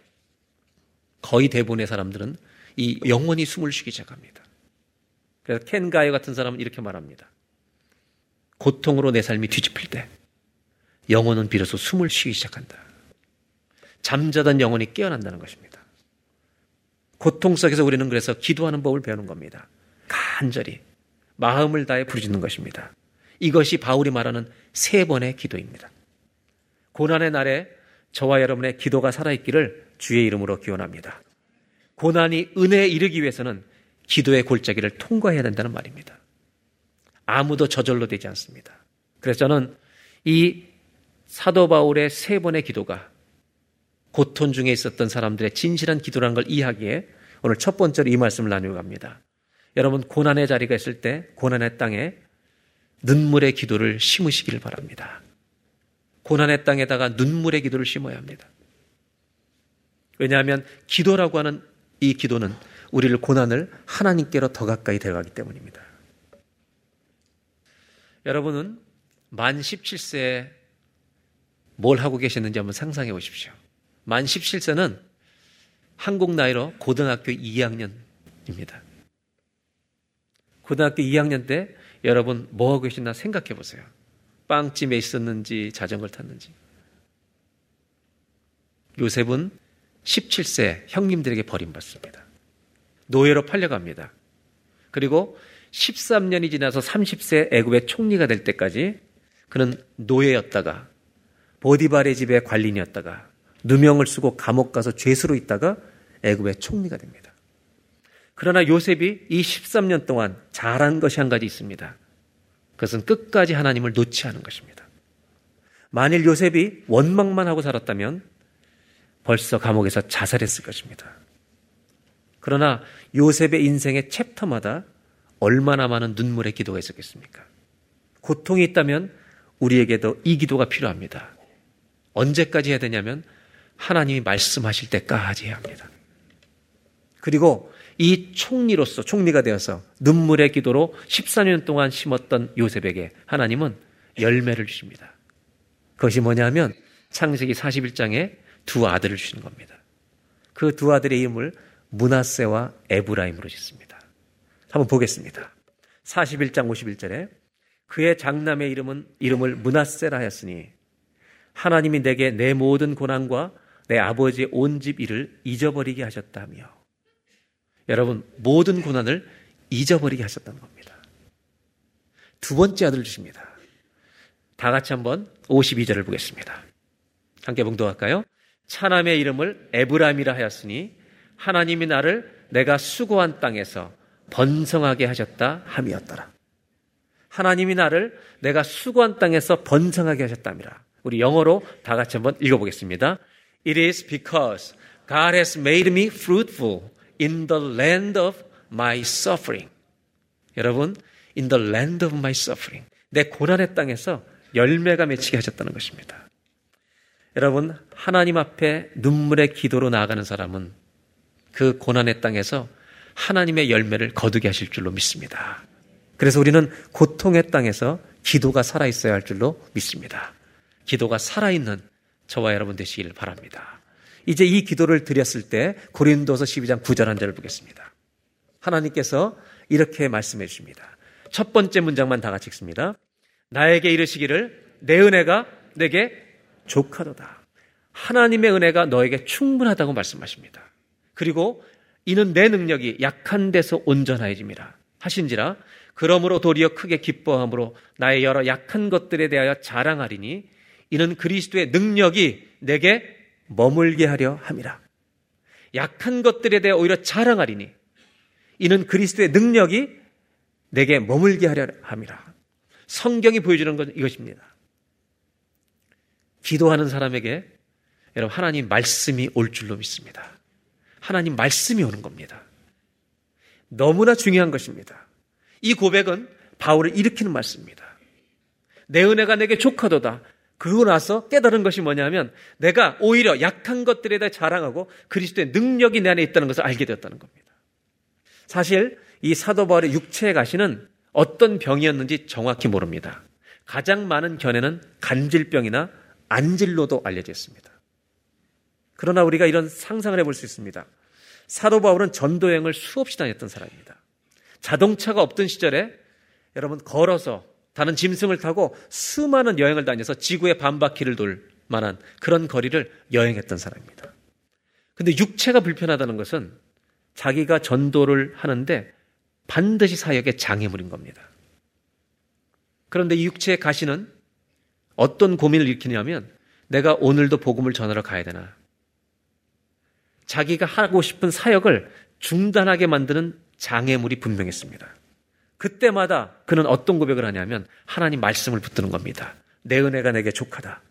거의 대부분의 사람들은 이 영원히 숨을 쉬기 시작합니다. 그래서 켄 가이어 같은 사람은 이렇게 말합니다. 고통으로 내 삶이 뒤집힐 때 영혼은 비로소 숨을 쉬기 시작한다. 잠자던 영혼이 깨어난다는 것입니다. 고통 속에서 우리는 그래서 기도하는 법을 배우는 겁니다. 간절히 마음을 다해 부르짖는 것입니다. 이것이 바울이 말하는 세 번의 기도입니다. 고난의 날에 저와 여러분의 기도가 살아있기를 주의 이름으로 기원합니다. 고난이 은혜에 이르기 위해서는 기도의 골짜기를 통과해야 된다는 말입니다. 아무도 저절로 되지 않습니다. 그래서 저는 이 사도 바울의 세 번의 기도가 고통 중에 있었던 사람들의 진실한 기도라는 걸 이해하기에 오늘 첫 번째로 이 말씀을 나누어 갑니다. 여러분 고난의 자리가 있을 때 고난의 땅에 눈물의 기도를 심으시기를 바랍니다. 고난의 땅에다가 눈물의 기도를 심어야 합니다. 왜냐하면 기도라고 하는 이 기도는 우리를 고난을 하나님께로 더 가까이 데려가기 때문입니다. 여러분은 만 17세에 뭘 하고 계셨는지 한번 상상해 보십시오. 만 17세는 한국 나이로 고등학교 2학년입니다. 고등학교 2학년 때 여러분 뭐 하고 계시나 생각해 보세요. 빵집에 있었는지 자전거를 탔는지. 요셉은 17세 형님들에게 버림받습니다. 노예로 팔려갑니다. 그리고 13년이 지나서 30세 애굽의 총리가 될 때까지 그는 노예였다가 보디발의 집의 관리인이었다가 누명을 쓰고 감옥 가서 죄수로 있다가 애굽의 총리가 됩니다. 그러나 요셉이 이 13년 동안 잘한 것이 한 가지 있습니다. 그것은 끝까지 하나님을 놓지 않은 것입니다. 만일 요셉이 원망만 하고 살았다면 벌써 감옥에서 자살했을 것입니다. 그러나 요셉의 인생의 챕터마다 얼마나 많은 눈물의 기도가 있었겠습니까? 고통이 있다면 우리에게도 이 기도가 필요합니다. 언제까지 해야 되냐면 하나님이 말씀하실 때까지 해야 합니다. 그리고 이 총리로서 총리가 되어서 눈물의 기도로 14년 동안 심었던 요셉에게 하나님은 열매를 주십니다. 그것이 뭐냐면 창세기 41장에 두 아들을 주시는 겁니다. 그 두 아들의 이름을 문하세와 에브라임으로 짓습니다. 한번 보겠습니다. 41장 51절에 그의 장남의 이름은 이름을 문하세라 하였으니 하나님이 내게 내 모든 고난과 내 아버지의 온 집 일을 잊어버리게 하셨다며. 여러분, 모든 고난을 잊어버리게 하셨다는 겁니다. 두 번째 아들 주십니다. 다 같이 한번 52절을 보겠습니다. 함께 봉독할까요? 차남의 이름을 에브람이라 하였으니 하나님이 나를 내가 수고한 땅에서 번성하게 하셨다 함이었더라. 하나님이 나를 내가 수고한 땅에서 번성하게 하셨답니다. 우리 영어로 다 같이 한번 읽어보겠습니다. It is because God has made me fruitful in the land of my suffering. 여러분, in the land of my suffering. 내 고난의 땅에서 열매가 맺히게 하셨다는 것입니다. 여러분, 하나님 앞에 눈물의 기도로 나아가는 사람은 그 고난의 땅에서 하나님의 열매를 거두게 하실 줄로 믿습니다. 그래서 우리는 고통의 땅에서 기도가 살아있어야 할 줄로 믿습니다. 기도가 살아있는 저와 여러분 되시기를 바랍니다. 이제 이 기도를 드렸을 때 고린도서 12장 9절 한 절을 보겠습니다. 하나님께서 이렇게 말씀해 주십니다. 첫 번째 문장만 다 같이 읽습니다. 나에게 이르시기를 내 은혜가 내게 족하도다. 하나님의 은혜가 너에게 충분하다고 말씀하십니다. 그리고 이는 내 능력이 약한 데서 온전하여짐이라 하신지라 그러므로 도리어 크게 기뻐함으로 나의 여러 약한 것들에 대하여 자랑하리니 이는 그리스도의 능력이 내게 머물게 하려 함이라. 약한 것들에 대해 오히려 자랑하리니 이는 그리스도의 능력이 내게 머물게 하려 함이라. 성경이 보여주는 건 이것입니다. 기도하는 사람에게 여러분 하나님 말씀이 올 줄로 믿습니다. 하나님 말씀이 오는 겁니다. 너무나 중요한 것입니다. 이 고백은 바울을 일으키는 말씀입니다. 내 은혜가 내게 족하도다. 그러고 나서 깨달은 것이 뭐냐면 내가 오히려 약한 것들에 대해 자랑하고 그리스도의 능력이 내 안에 있다는 것을 알게 되었다는 겁니다. 사실 이 사도 바울의 육체의 가시는 어떤 병이었는지 정확히 모릅니다. 가장 많은 견해는 간질병이나 안질로도 알려져 있습니다. 그러나 우리가 이런 상상을 해볼 수 있습니다. 사도 바울은 전도 여행을 수없이 다녔던 사람입니다. 자동차가 없던 시절에 여러분 걸어서 다른 짐승을 타고 수많은 여행을 다녀서 지구의 반바퀴를 돌 만한 그런 거리를 여행했던 사람입니다. 근데 육체가 불편하다는 것은 자기가 전도를 하는데 반드시 사역의 장애물인 겁니다. 그런데 이 육체의 가시는 어떤 고민을 일으키냐면 내가 오늘도 복음을 전하러 가야 되나? 자기가 하고 싶은 사역을 중단하게 만드는 장애물이 분명했습니다. 그때마다 그는 어떤 고백을 하냐면 하나님 말씀을 붙드는 겁니다. 내 은혜가 내게 족하다.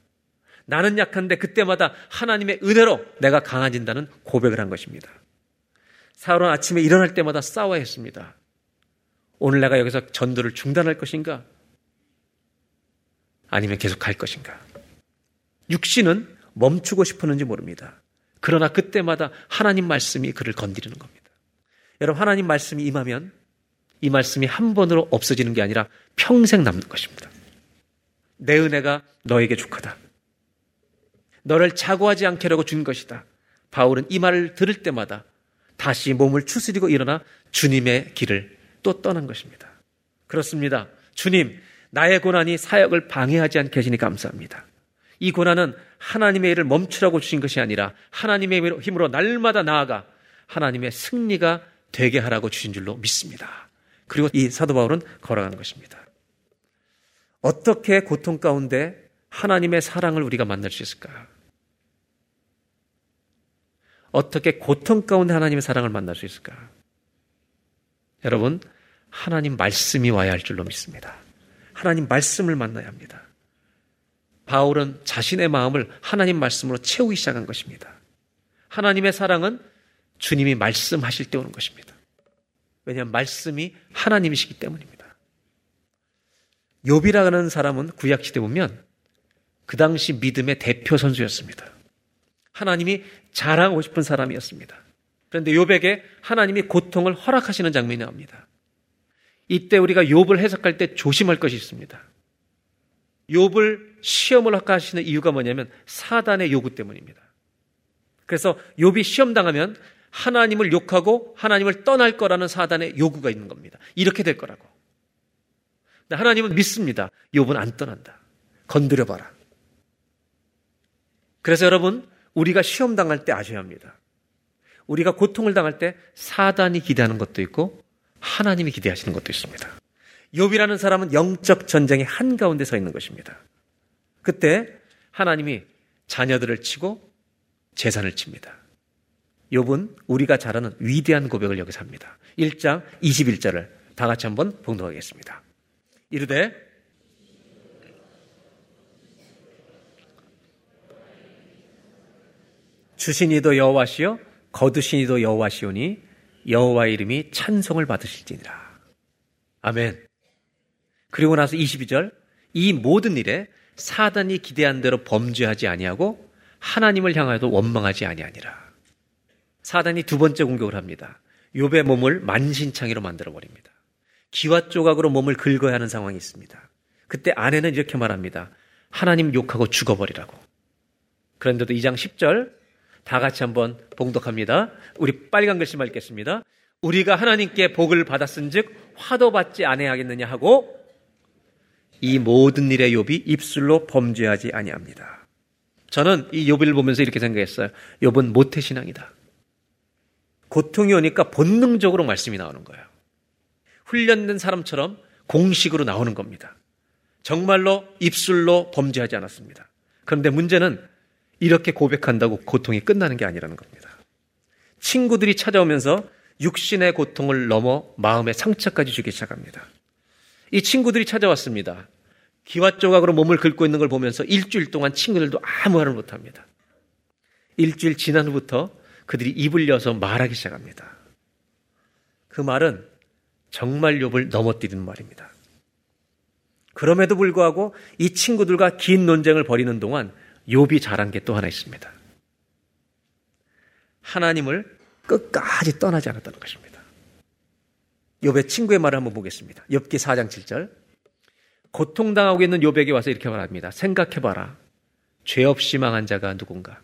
나는 약한데 그때마다 하나님의 은혜로 내가 강해진다는 고백을 한 것입니다. 사울은 아침에 일어날 때마다 싸워야 했습니다. 오늘 내가 여기서 전도를 중단할 것인가? 아니면 계속 갈 것인가? 육신은 멈추고 싶었는지 모릅니다. 그러나 그때마다 하나님 말씀이 그를 건드리는 겁니다. 여러분, 하나님 말씀이 임하면 이 말씀이 한 번으로 없어지는 게 아니라 평생 남는 것입니다. 내 은혜가 너에게 축하다. 너를 자고하지 않게 하려고 준 것이다. 바울은 이 말을 들을 때마다 다시 몸을 추스리고 일어나 주님의 길을 또 떠난 것입니다. 그렇습니다. 주님, 나의 고난이 사역을 방해하지 않게 하시니 감사합니다. 이 고난은 하나님의 일을 멈추라고 주신 것이 아니라 하나님의 힘으로 날마다 나아가 하나님의 승리가 되게 하라고 주신 줄로 믿습니다. 그리고 이 사도 바울은 걸어간 것입니다. 어떻게 고통 가운데 하나님의 사랑을 우리가 만날 수 있을까? 어떻게 고통 가운데 하나님의 사랑을 만날 수 있을까? 여러분, 하나님 말씀이 와야 할 줄로 믿습니다. 하나님 말씀을 만나야 합니다. 바울은 자신의 마음을 하나님 말씀으로 채우기 시작한 것입니다. 하나님의 사랑은 주님이 말씀하실 때 오는 것입니다. 왜냐하면 말씀이 하나님이시기 때문입니다. 욥이라는 사람은 구약 시대 보면 그 당시 믿음의 대표 선수였습니다. 하나님이 자랑하고 싶은 사람이었습니다. 그런데 욥에게 하나님이 고통을 허락하시는 장면이 나옵니다. 이때 우리가 욥을 해석할 때 조심할 것이 있습니다. 욥을 시험을 허락하시는 이유가 뭐냐면 사단의 요구 때문입니다. 그래서 욥이 시험 당하면 하나님을 욕하고 하나님을 떠날 거라는 사단의 요구가 있는 겁니다. 이렇게 될 거라고. 근데 하나님은 믿습니다. 욥은 안 떠난다. 건드려 봐라. 그래서 여러분 우리가 시험 당할 때 아셔야 합니다. 우리가 고통을 당할 때 사단이 기대하는 것도 있고 하나님이 기대하시는 것도 있습니다. 욥이라는 사람은 영적 전쟁의 한 가운데 서 있는 것입니다. 그때 하나님이 자녀들을 치고 재산을 칩니다. 욥은 우리가 잘 아는 위대한 고백을 여기서 합니다. 1장 21절을 다 같이 한번 봉독하겠습니다. 이르되 주신 이도 여호와시요 거두신 이도 여호와시오니 여호와 이름이 찬송을 받으실지니라. 아멘. 그리고 나서 22절 이 모든 일에 사단이 기대한 대로 범죄하지 아니하고 하나님을 향하여도 원망하지 아니하니라. 사단이 두 번째 공격을 합니다. 욥의 몸을 만신창이로 만들어 버립니다. 기와 조각으로 몸을 긁어야 하는 상황이 있습니다. 그때 아내는 이렇게 말합니다. 하나님 욕하고 죽어버리라고. 그런데도 2장 10절 다 같이 한번 봉독합니다. 우리 빨간 글씨만 읽겠습니다. 우리가 하나님께 복을 받았은즉 화도 받지 아니하겠느냐 하고 이 모든 일의 욥이 입술로 범죄하지 아니합니다. 저는 이 욥을 보면서 이렇게 생각했어요. 욥은 모태 신앙이다. 고통이 오니까 본능적으로 말씀이 나오는 거예요. 훈련된 사람처럼 공식으로 나오는 겁니다. 정말로 입술로 범죄하지 않았습니다. 그런데 문제는 이렇게 고백한다고 고통이 끝나는 게 아니라는 겁니다. 친구들이 찾아오면서 육신의 고통을 넘어 마음의 상처까지 주기 시작합니다. 이 친구들이 찾아왔습니다. 기와 조각으로 몸을 긁고 있는 걸 보면서 일주일 동안 친구들도 아무 말을 못합니다. 일주일 지난 후부터 그들이 입을 여서 말하기 시작합니다. 그 말은 정말 욥을 넘어뜨리는 말입니다. 그럼에도 불구하고 이 친구들과 긴 논쟁을 벌이는 동안 욥이 잘한 게 또 하나 있습니다. 하나님을 끝까지 떠나지 않았다는 것입니다. 욥의 친구의 말을 한번 보겠습니다. 욥기 4장 7절. 고통당하고 있는 욥에게 와서 이렇게 말합니다. 생각해 봐라. 죄 없이 망한 자가 누군가?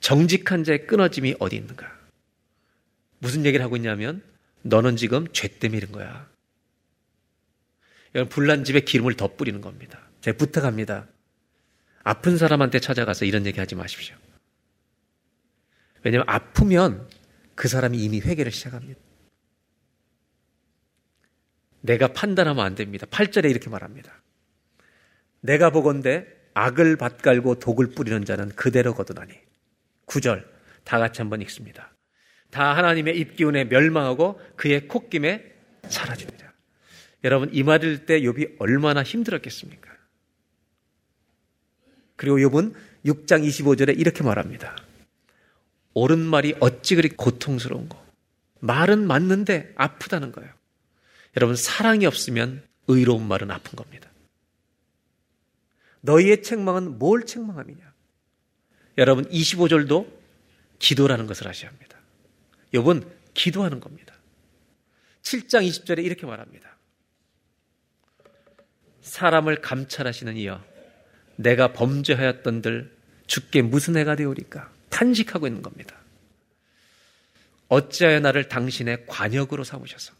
정직한 자의 끊어짐이 어디 있는가? 무슨 얘기를 하고 있냐면 너는 지금 죄 때문에 이런 거야. 불난 집에 기름을 더 뿌리는 겁니다. 제가 부탁합니다. 아픈 사람한테 찾아가서 이런 얘기 하지 마십시오. 왜냐하면 아프면 그 사람이 이미 회개를 시작합니다. 내가 판단하면 안 됩니다. 8절에 이렇게 말합니다. 내가 보건대 악을 밭갈고 독을 뿌리는 자는 그대로 거두나니. 9절 다 같이 한번 읽습니다. 다 하나님의 입기운에 멸망하고 그의 콧김에 사라집니다. 여러분 이 말일 때 욥이 얼마나 힘들었겠습니까? 그리고 욥은 6장 25절에 이렇게 말합니다. 옳은 말이 어찌 그리 고통스러운 거. 말은 맞는데 아프다는 거예요. 여러분 사랑이 없으면 의로운 말은 아픈 겁니다. 너희의 책망은 뭘 책망함이냐? 여러분 25절도 기도라는 것을 아셔야 합니다. 욥은 기도하는 겁니다. 7장 20절에 이렇게 말합니다. 사람을 감찰하시는 이여 내가 범죄하였던들 주께 무슨 해가 되오리까? 탄식하고 있는 겁니다. 어찌하여 나를 당신의 관역으로 삼으셔서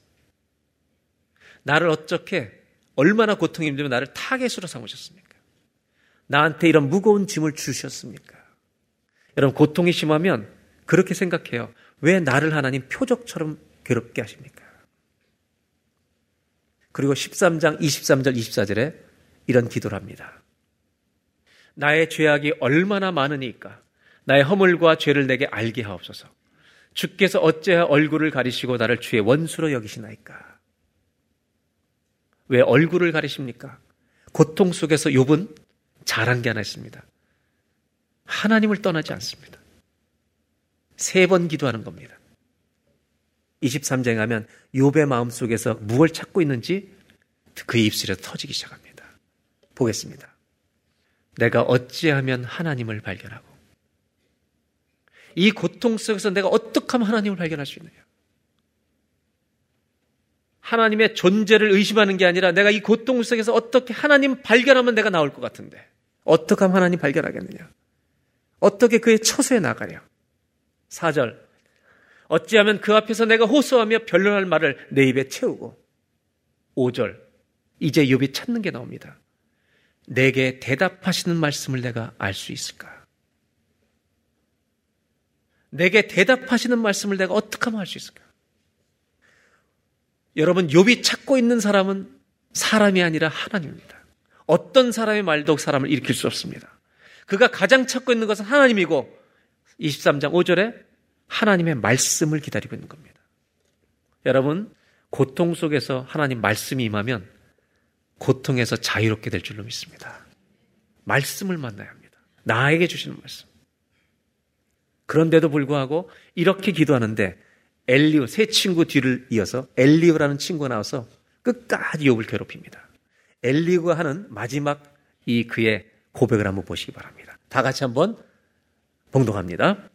나를 어떻게 얼마나 고통이 힘들면 나를 타겟으로 삼으셨습니까? 나한테 이런 무거운 짐을 주셨습니까? 여러분 고통이 심하면 그렇게 생각해요. 왜 나를 하나님 표적처럼 괴롭게 하십니까? 그리고 13장 23절 24절에 이런 기도를 합니다. 나의 죄악이 얼마나 많으니까 나의 허물과 죄를 내게 알게 하옵소서. 주께서 어째야 얼굴을 가리시고 나를 주의 원수로 여기시나이까? 왜 얼굴을 가리십니까? 고통 속에서 욥은 잘한 게 하나 있습니다. 하나님을 떠나지 않습니다. 세 번 기도하는 겁니다. 23장에 가면 욥의 마음속에서 무엇을 찾고 있는지 그의 입술에서 터지기 시작합니다. 보겠습니다. 내가 어찌하면 하나님을 발견하고 이 고통 속에서 내가 어떻게 하면 하나님을 발견할 수 있느냐? 하나님의 존재를 의심하는 게 아니라 내가 이 고통 속에서 어떻게 하나님 발견하면 내가 나올 것 같은데 어떻게 하면 하나님 발견하겠느냐? 어떻게 그의 처소에 나가려? 4절 어찌하면 그 앞에서 내가 호소하며 변론할 말을 내 입에 채우고 5절 이제 욥이 찾는 게 나옵니다. 내게 대답하시는 말씀을 내가 알 수 있을까? 내게 대답하시는 말씀을 내가 어떻게 하면 할수 있을까? 여러분 욥이 찾고 있는 사람은 사람이 아니라 하나님입니다. 어떤 사람의 말도 사람을 일으킬 수 없습니다. 그가 가장 찾고 있는 것은 하나님이고 23장 5절에 하나님의 말씀을 기다리고 있는 겁니다. 여러분, 고통 속에서 하나님 말씀이 임하면 고통에서 자유롭게 될 줄로 믿습니다. 말씀을 만나야 합니다. 나에게 주시는 말씀. 그런데도 불구하고 이렇게 기도하는데 엘리오 세 친구 뒤를 이어서 엘리오라는 친구가 나와서 끝까지 욥을 괴롭힙니다. 엘리오가 하는 마지막 이 그의 고백을 한번 보시기 바랍니다. 다 같이 한번 봉독합니다.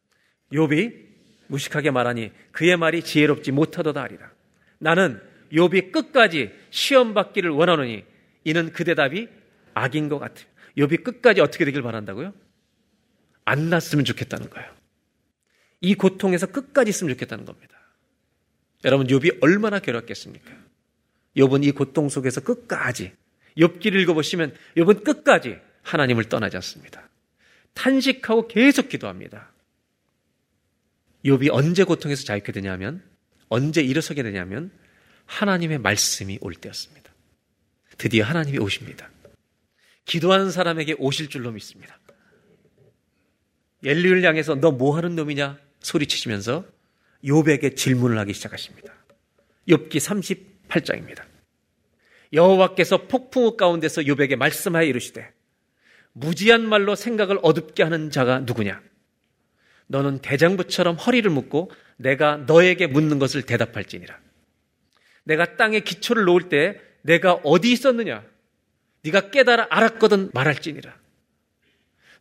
욥이 무식하게 말하니 그의 말이 지혜롭지 못하도다 하리라. 나는 욥이 끝까지 시험 받기를 원하노니 이는 그 대답이 악인 것 같아요. 욥이 끝까지 어떻게 되길 바란다고요? 안 났으면 좋겠다는 거예요. 이 고통에서 끝까지 있으면 좋겠다는 겁니다. 여러분 욥이 얼마나 괴롭겠습니까? 욥은 이 고통 속에서 끝까지 욥기를 읽어보시면 욥은 끝까지 하나님을 떠나지 않습니다. 탄식하고 계속 기도합니다. 욥이 언제 고통에서 자유케 되냐면 언제 일어서게 되냐면 하나님의 말씀이 올 때였습니다. 드디어 하나님이 오십니다. 기도하는 사람에게 오실 줄로 믿습니다. 엘리를 향해서 너 뭐 하는 놈이냐 소리치시면서 욥에게 질문을 하기 시작하십니다. 욥기 38장입니다. 여호와께서 폭풍우 가운데서 욥에게 말씀하여 이르시되 무지한 말로 생각을 어둡게 하는 자가 누구냐? 너는 대장부처럼 허리를 묶고 내가 너에게 묻는 것을 대답할지니라. 내가 땅에 기초를 놓을 때 내가 어디 있었느냐? 네가 깨달아 알았거든 말할지니라.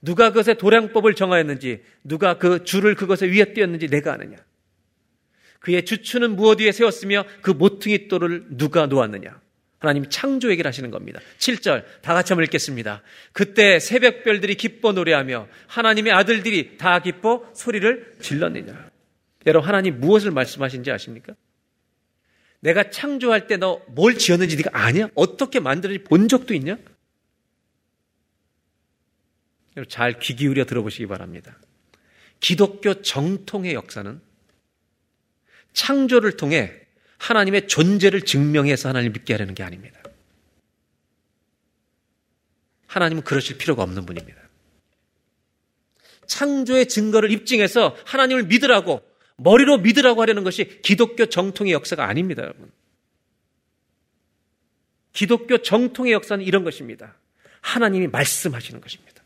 누가 그것의 도량법을 정하였는지, 누가 그 줄을 그것에 위에 띄었는지 내가 아느냐? 그의 주추는 무엇 위에 세웠으며 그 모퉁이 돌을 누가 놓았느냐? 하나님 창조 얘기를 하시는 겁니다. 7절 다 같이 한번 읽겠습니다. 그때 새벽별들이 기뻐 노래하며 하나님의 아들들이 다 기뻐 소리를 질렀느냐. 여러분 하나님 무엇을 말씀하신지 아십니까? 내가 창조할 때 너 뭘 지었는지 네가 아냐? 어떻게 만들었는지 본 적도 있냐? 잘 귀 기울여 들어보시기 바랍니다. 기독교 정통의 역사는 창조를 통해 하나님의 존재를 증명해서 하나님을 믿게 하려는 게 아닙니다. 하나님은 그러실 필요가 없는 분입니다. 창조의 증거를 입증해서 하나님을 믿으라고 머리로 믿으라고 하려는 것이 기독교 정통의 역사가 아닙니다, 여러분. 기독교 정통의 역사는 이런 것입니다. 하나님이 말씀하시는 것입니다.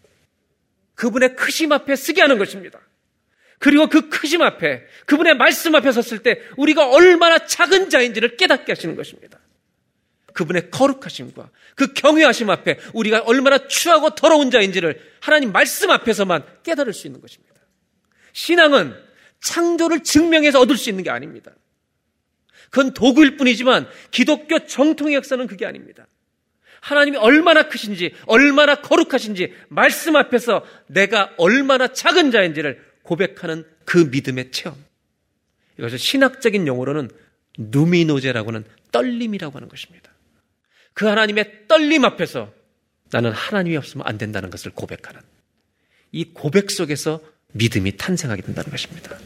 그분의 크심 앞에 쓰게 하는 것입니다. 그리고 그 크심 앞에 그분의 말씀 앞에 섰을 때 우리가 얼마나 작은 자인지를 깨닫게 하시는 것입니다. 그분의 거룩하심과 그 경외하심 앞에 우리가 얼마나 추하고 더러운 자인지를 하나님 말씀 앞에서만 깨달을 수 있는 것입니다. 신앙은 창조를 증명해서 얻을 수 있는 게 아닙니다. 그건 도구일 뿐이지만 기독교 정통의 역사는 그게 아닙니다. 하나님이 얼마나 크신지, 얼마나 거룩하신지 말씀 앞에서 내가 얼마나 작은 자인지를 고백하는 그 믿음의 체험. 이것을 신학적인 용어로는 누미노제라고는 떨림이라고 하는 것입니다. 그 하나님의 떨림 앞에서 나는 하나님이 없으면 안 된다는 것을 고백하는 이 고백 속에서 믿음이 탄생하게 된다는 것입니다.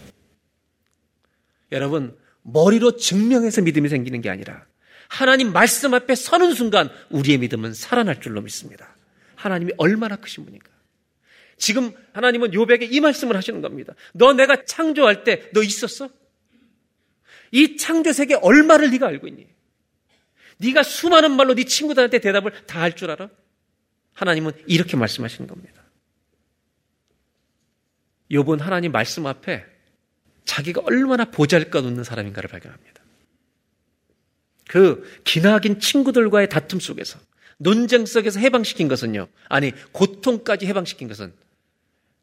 여러분, 머리로 증명해서 믿음이 생기는 게 아니라 하나님 말씀 앞에 서는 순간 우리의 믿음은 살아날 줄로 믿습니다. 하나님이 얼마나 크신 분인가. 지금 하나님은 요백에 이 말씀을 하시는 겁니다. 너 내가 창조할 때 너 있었어? 이 창조 세계 얼마를 네가 알고 있니? 네가 수많은 말로 네 친구들한테 대답을 다 할 줄 알아? 하나님은 이렇게 말씀하시는 겁니다. 요번 하나님 말씀 앞에 자기가 얼마나 보잘것없는 사람인가를 발견합니다. 그 기나긴 친구들과의 다툼 속에서 논쟁 속에서 해방시킨 것은요. 아니 고통까지 해방시킨 것은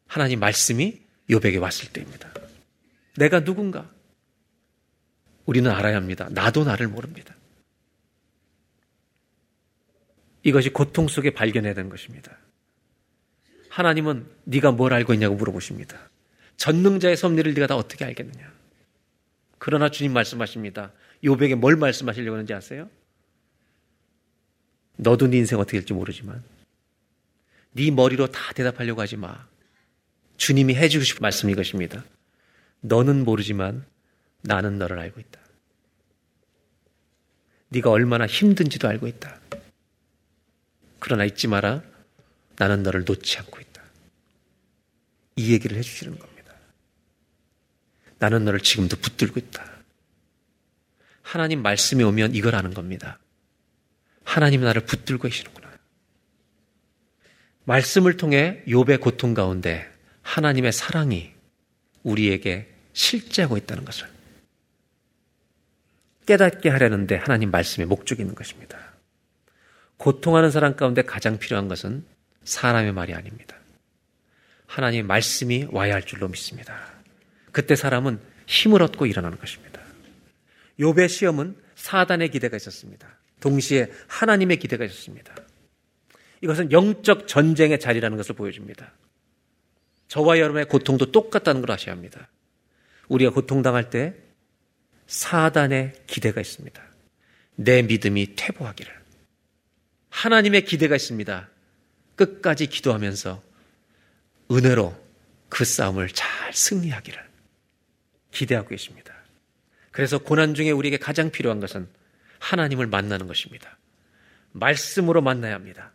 하나님 말씀이 요백에 왔을 때입니다. 내가 누군가? 우리는 알아야 합니다. 나도 나를 모릅니다. 이것이 고통 속에 발견해야 되는 것입니다. 하나님은 네가 뭘 알고 있냐고 물어보십니다. 전능자의 섭리를 네가 다 어떻게 알겠느냐? 그러나 주님 말씀하십니다. 요백에 뭘 말씀하시려고 하는지 아세요? 너도 네 인생 어떻게 될지 모르지만 네 머리로 다 대답하려고 하지 마. 주님이 해주고 싶은 말씀이 이것입니다. 너는 모르지만 나는 너를 알고 있다. 네가 얼마나 힘든지도 알고 있다. 그러나 잊지 마라. 나는 너를 놓지 않고 있다. 이 얘기를 해주시는 겁니다. 나는 너를 지금도 붙들고 있다. 하나님 말씀이 오면 이걸 아는 겁니다. 하나님 나를 붙들고 계시는구나. 말씀을 통해 욥의 고통 가운데 하나님의 사랑이 우리에게 실제하고 있다는 것을 깨닫게 하려는데 하나님 말씀에 목적이 있는 것입니다. 고통하는 사람 가운데 가장 필요한 것은 사람의 말이 아닙니다. 하나님의 말씀이 와야 할 줄로 믿습니다. 그때 사람은 힘을 얻고 일어나는 것입니다. 욥의 시험은 사단의 기대가 있었습니다. 동시에 하나님의 기대가 있었습니다. 이것은 영적 전쟁의 자리라는 것을 보여줍니다. 저와 여러분의 고통도 똑같다는 걸 아셔야 합니다. 우리가 고통당할 때 사단의 기대가 있습니다. 내 믿음이 퇴보하기를. 하나님의 기대가 있습니다. 끝까지 기도하면서 은혜로 그 싸움을 잘 승리하기를 기대하고 계십니다. 그래서 고난 중에 우리에게 가장 필요한 것은 하나님을 만나는 것입니다. 말씀으로 만나야 합니다.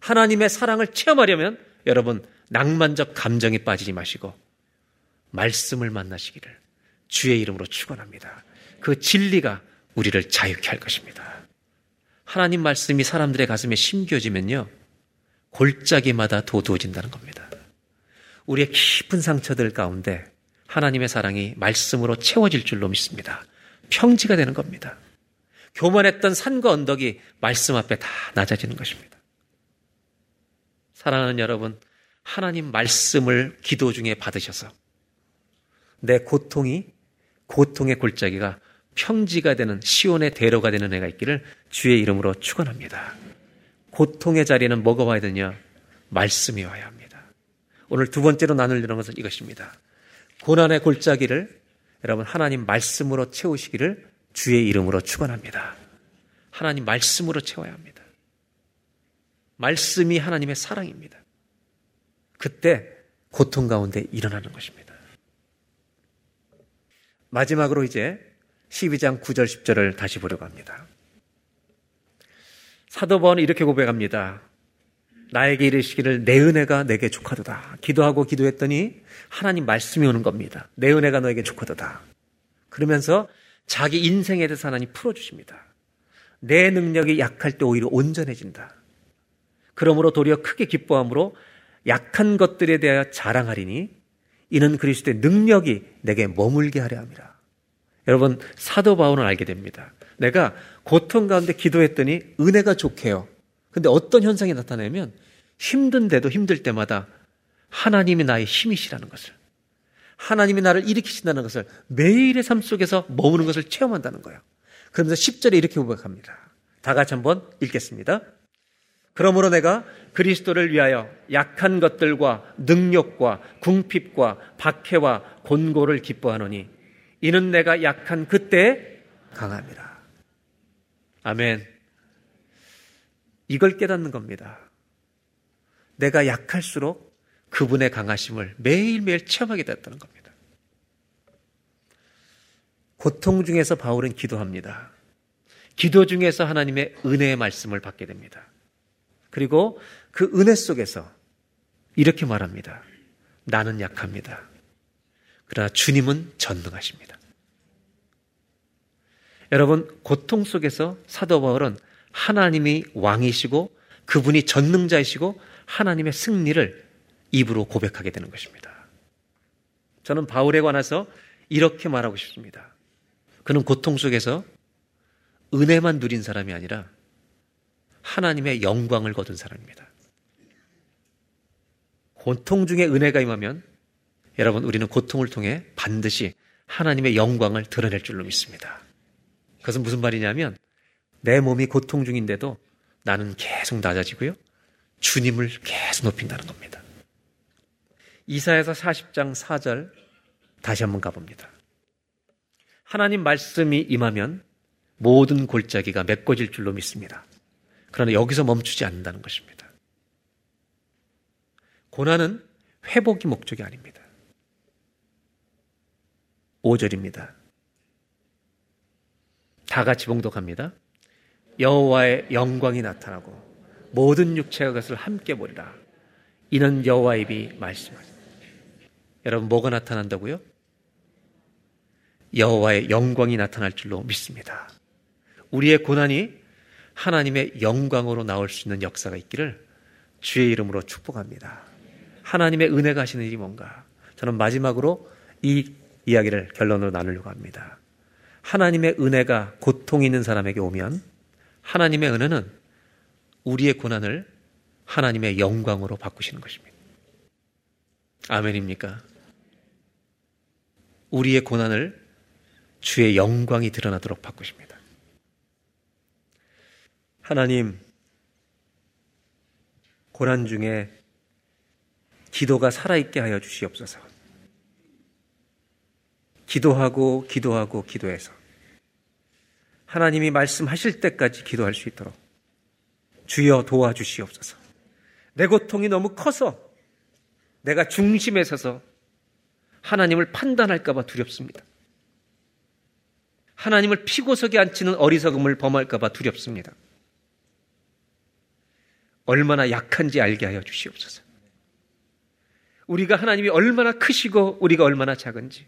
하나님의 사랑을 체험하려면 여러분 낭만적 감정에 빠지지 마시고 말씀을 만나시기를 주의 이름으로 축원합니다. 그 진리가 우리를 자유케 할 것입니다. 하나님 말씀이 사람들의 가슴에 심겨지면요. 골짜기마다 도두어진다는 겁니다. 우리의 깊은 상처들 가운데 하나님의 사랑이 말씀으로 채워질 줄로 믿습니다. 평지가 되는 겁니다. 교만했던 산과 언덕이 말씀 앞에 다 낮아지는 것입니다. 사랑하는 여러분, 하나님 말씀을 기도 중에 받으셔서 내 고통이 고통의 골짜기가 평지가 되는 시온의 대로가 되는 애가 있기를 주의 이름으로 축원합니다. 고통의 자리는 뭐가 와야 되냐? 말씀이 와야 합니다. 오늘 두 번째로 나누려는 것은 이것입니다. 고난의 골짜기를 여러분 하나님 말씀으로 채우시기를 주의 이름으로 축원합니다. 하나님 말씀으로 채워야 합니다. 말씀이 하나님의 사랑입니다. 그때 고통 가운데 일어나는 것입니다. 마지막으로 이제 12장 9절 10절을 다시 보려고 합니다. 사도 바울은 이렇게 고백합니다. 나에게 이르시기를 내 은혜가 내게 족하도다. 기도하고 기도했더니 하나님 말씀이 오는 겁니다. 내 은혜가 너에게 족하도다. 그러면서 자기 인생에 대해서 하나님 풀어주십니다. 내 능력이 약할 때 오히려 온전해진다. 그러므로 도리어 크게 기뻐함으로 약한 것들에 대하여 자랑하리니 이는 그리스도의 능력이 내게 머물게 하려 함이라. 여러분 사도 바울은 알게 됩니다. 내가 고통 가운데 기도했더니 은혜가 좋게요. 근데 어떤 현상이 나타나면 힘든데도 힘들 때마다 하나님이 나의 힘이시라는 것을 하나님이 나를 일으키신다는 것을 매일의 삶 속에서 머무는 것을 체험한다는 거예요. 그러면서 10절에 이렇게 고백합니다. 다 같이 한번 읽겠습니다. 그러므로 내가 그리스도를 위하여 약한 것들과 능력과 궁핍과 박해와 곤고를 기뻐하노니 이는 내가 약한 그때 강함이라. 아멘. 이걸 깨닫는 겁니다. 내가 약할수록 그분의 강하심을 매일매일 체험하게 됐다는 겁니다. 고통 중에서 바울은 기도합니다. 기도 중에서 하나님의 은혜의 말씀을 받게 됩니다. 그리고 그 은혜 속에서 이렇게 말합니다. 나는 약합니다. 그러나 주님은 전능하십니다. 여러분, 고통 속에서 사도 바울은 하나님이 왕이시고 그분이 전능자이시고 하나님의 승리를 입으로 고백하게 되는 것입니다. 저는 바울에 관해서 이렇게 말하고 싶습니다. 그는 고통 속에서 은혜만 누린 사람이 아니라 하나님의 영광을 거둔 사람입니다. 고통 중에 은혜가 임하면 여러분 우리는 고통을 통해 반드시 하나님의 영광을 드러낼 줄로 믿습니다. 그것은 무슨 말이냐면 내 몸이 고통 중인데도 나는 계속 낮아지고요. 주님을 계속 높인다는 겁니다. 이사에서 40장 4절 다시 한번 가봅니다. 하나님 말씀이 임하면 모든 골짜기가 메꿔질 줄로 믿습니다. 그러나 여기서 멈추지 않는다는 것입니다. 고난은 회복이 목적이 아닙니다. 5절입니다. 다 같이 봉독합니다. 여호와의 영광이 나타나고 모든 육체가 그것을 함께 보리라. 이는 여호와의 입이 말씀하니다 여러분 뭐가 나타난다고요? 여호와의 영광이 나타날 줄로 믿습니다. 우리의 고난이 하나님의 영광으로 나올 수 있는 역사가 있기를 주의 이름으로 축복합니다. 하나님의 은혜가 하시는 일이 뭔가? 저는 마지막으로 이 이야기를 결론으로 나누려고 합니다. 하나님의 은혜가 고통 있는 사람에게 오면 하나님의 은혜는 우리의 고난을 하나님의 영광으로 바꾸시는 것입니다. 아멘입니까? 우리의 고난을 주의 영광이 드러나도록 바꾸십니다. 하나님, 고난 중에 기도가 살아있게 하여 주시옵소서. 기도하고 기도하고 기도해서 하나님이 말씀하실 때까지 기도할 수 있도록 주여 도와주시옵소서. 내 고통이 너무 커서 내가 중심에 서서 하나님을 판단할까봐 두렵습니다. 하나님을 피고석에 앉히는 어리석음을 범할까봐 두렵습니다. 얼마나 약한지 알게 하여 주시옵소서. 우리가 하나님이 얼마나 크시고 우리가 얼마나 작은지.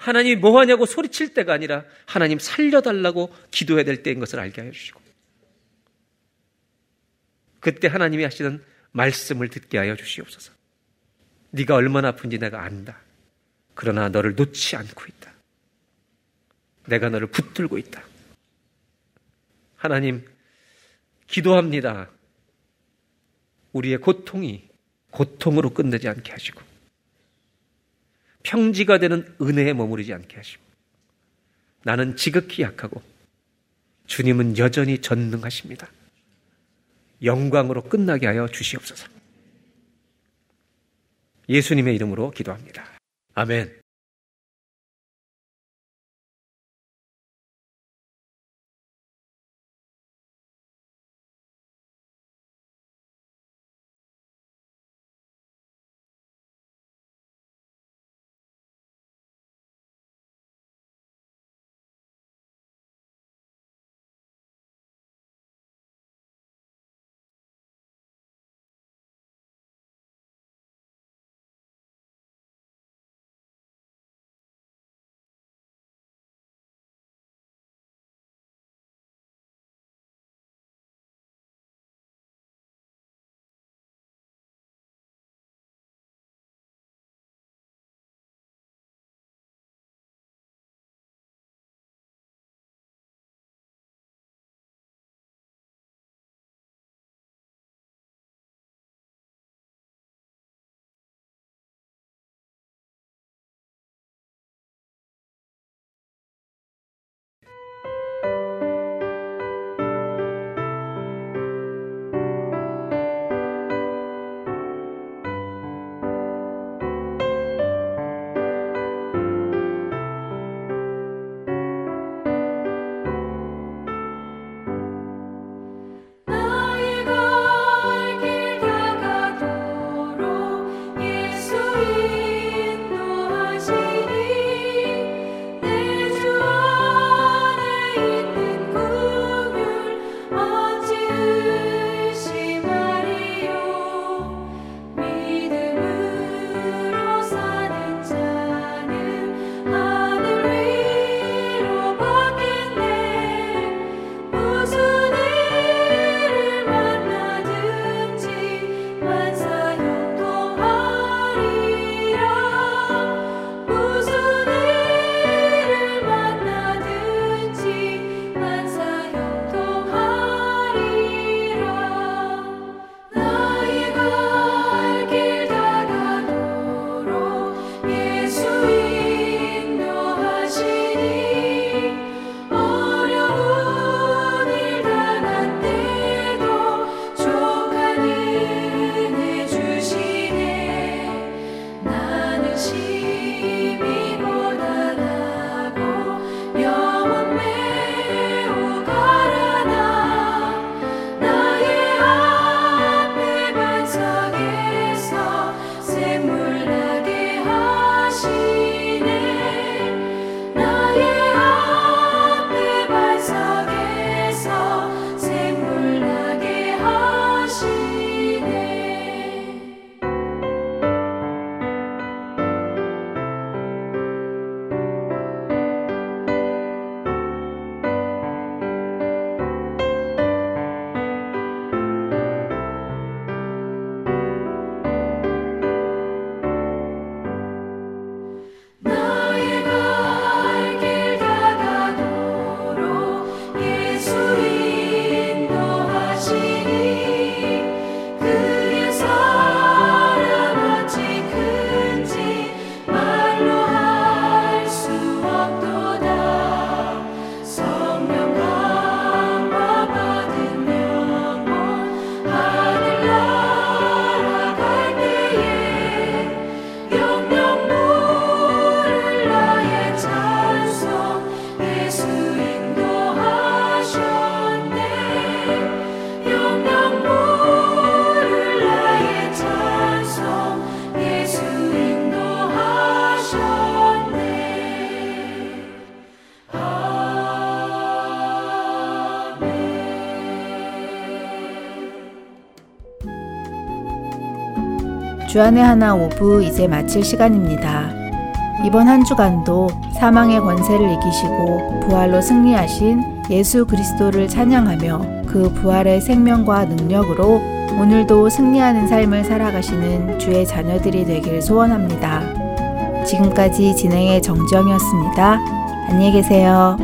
하나님이 뭐 하냐고 소리칠 때가 아니라 하나님 살려달라고 기도해야 될 때인 것을 알게 하여 주시고. 그때 하나님이 하시는 말씀을 듣게 하여 주시옵소서. 네가 얼마나 아픈지 내가 안다. 그러나 너를 놓지 않고 있다. 내가 너를 붙들고 있다. 하나님, 기도합니다. 우리의 고통이 고통으로 끝내지 않게 하시고, 평지가 되는 은혜에 머무르지 않게 하시고, 나는 지극히 약하고, 주님은 여전히 전능하십니다. 영광으로 끝나게 하여 주시옵소서. 예수님의 이름으로 기도합니다. 아멘. 주안의 하나 오부 이제 마칠 시간입니다. 이번 한 주간도 사망의 권세를 이기시고 부활로 승리하신 예수 그리스도를 찬양하며 그 부활의 생명과 능력으로 오늘도 승리하는 삶을 살아가시는 주의 자녀들이 되길 소원합니다. 지금까지 진행의 정정이었습니다. 안녕히 계세요.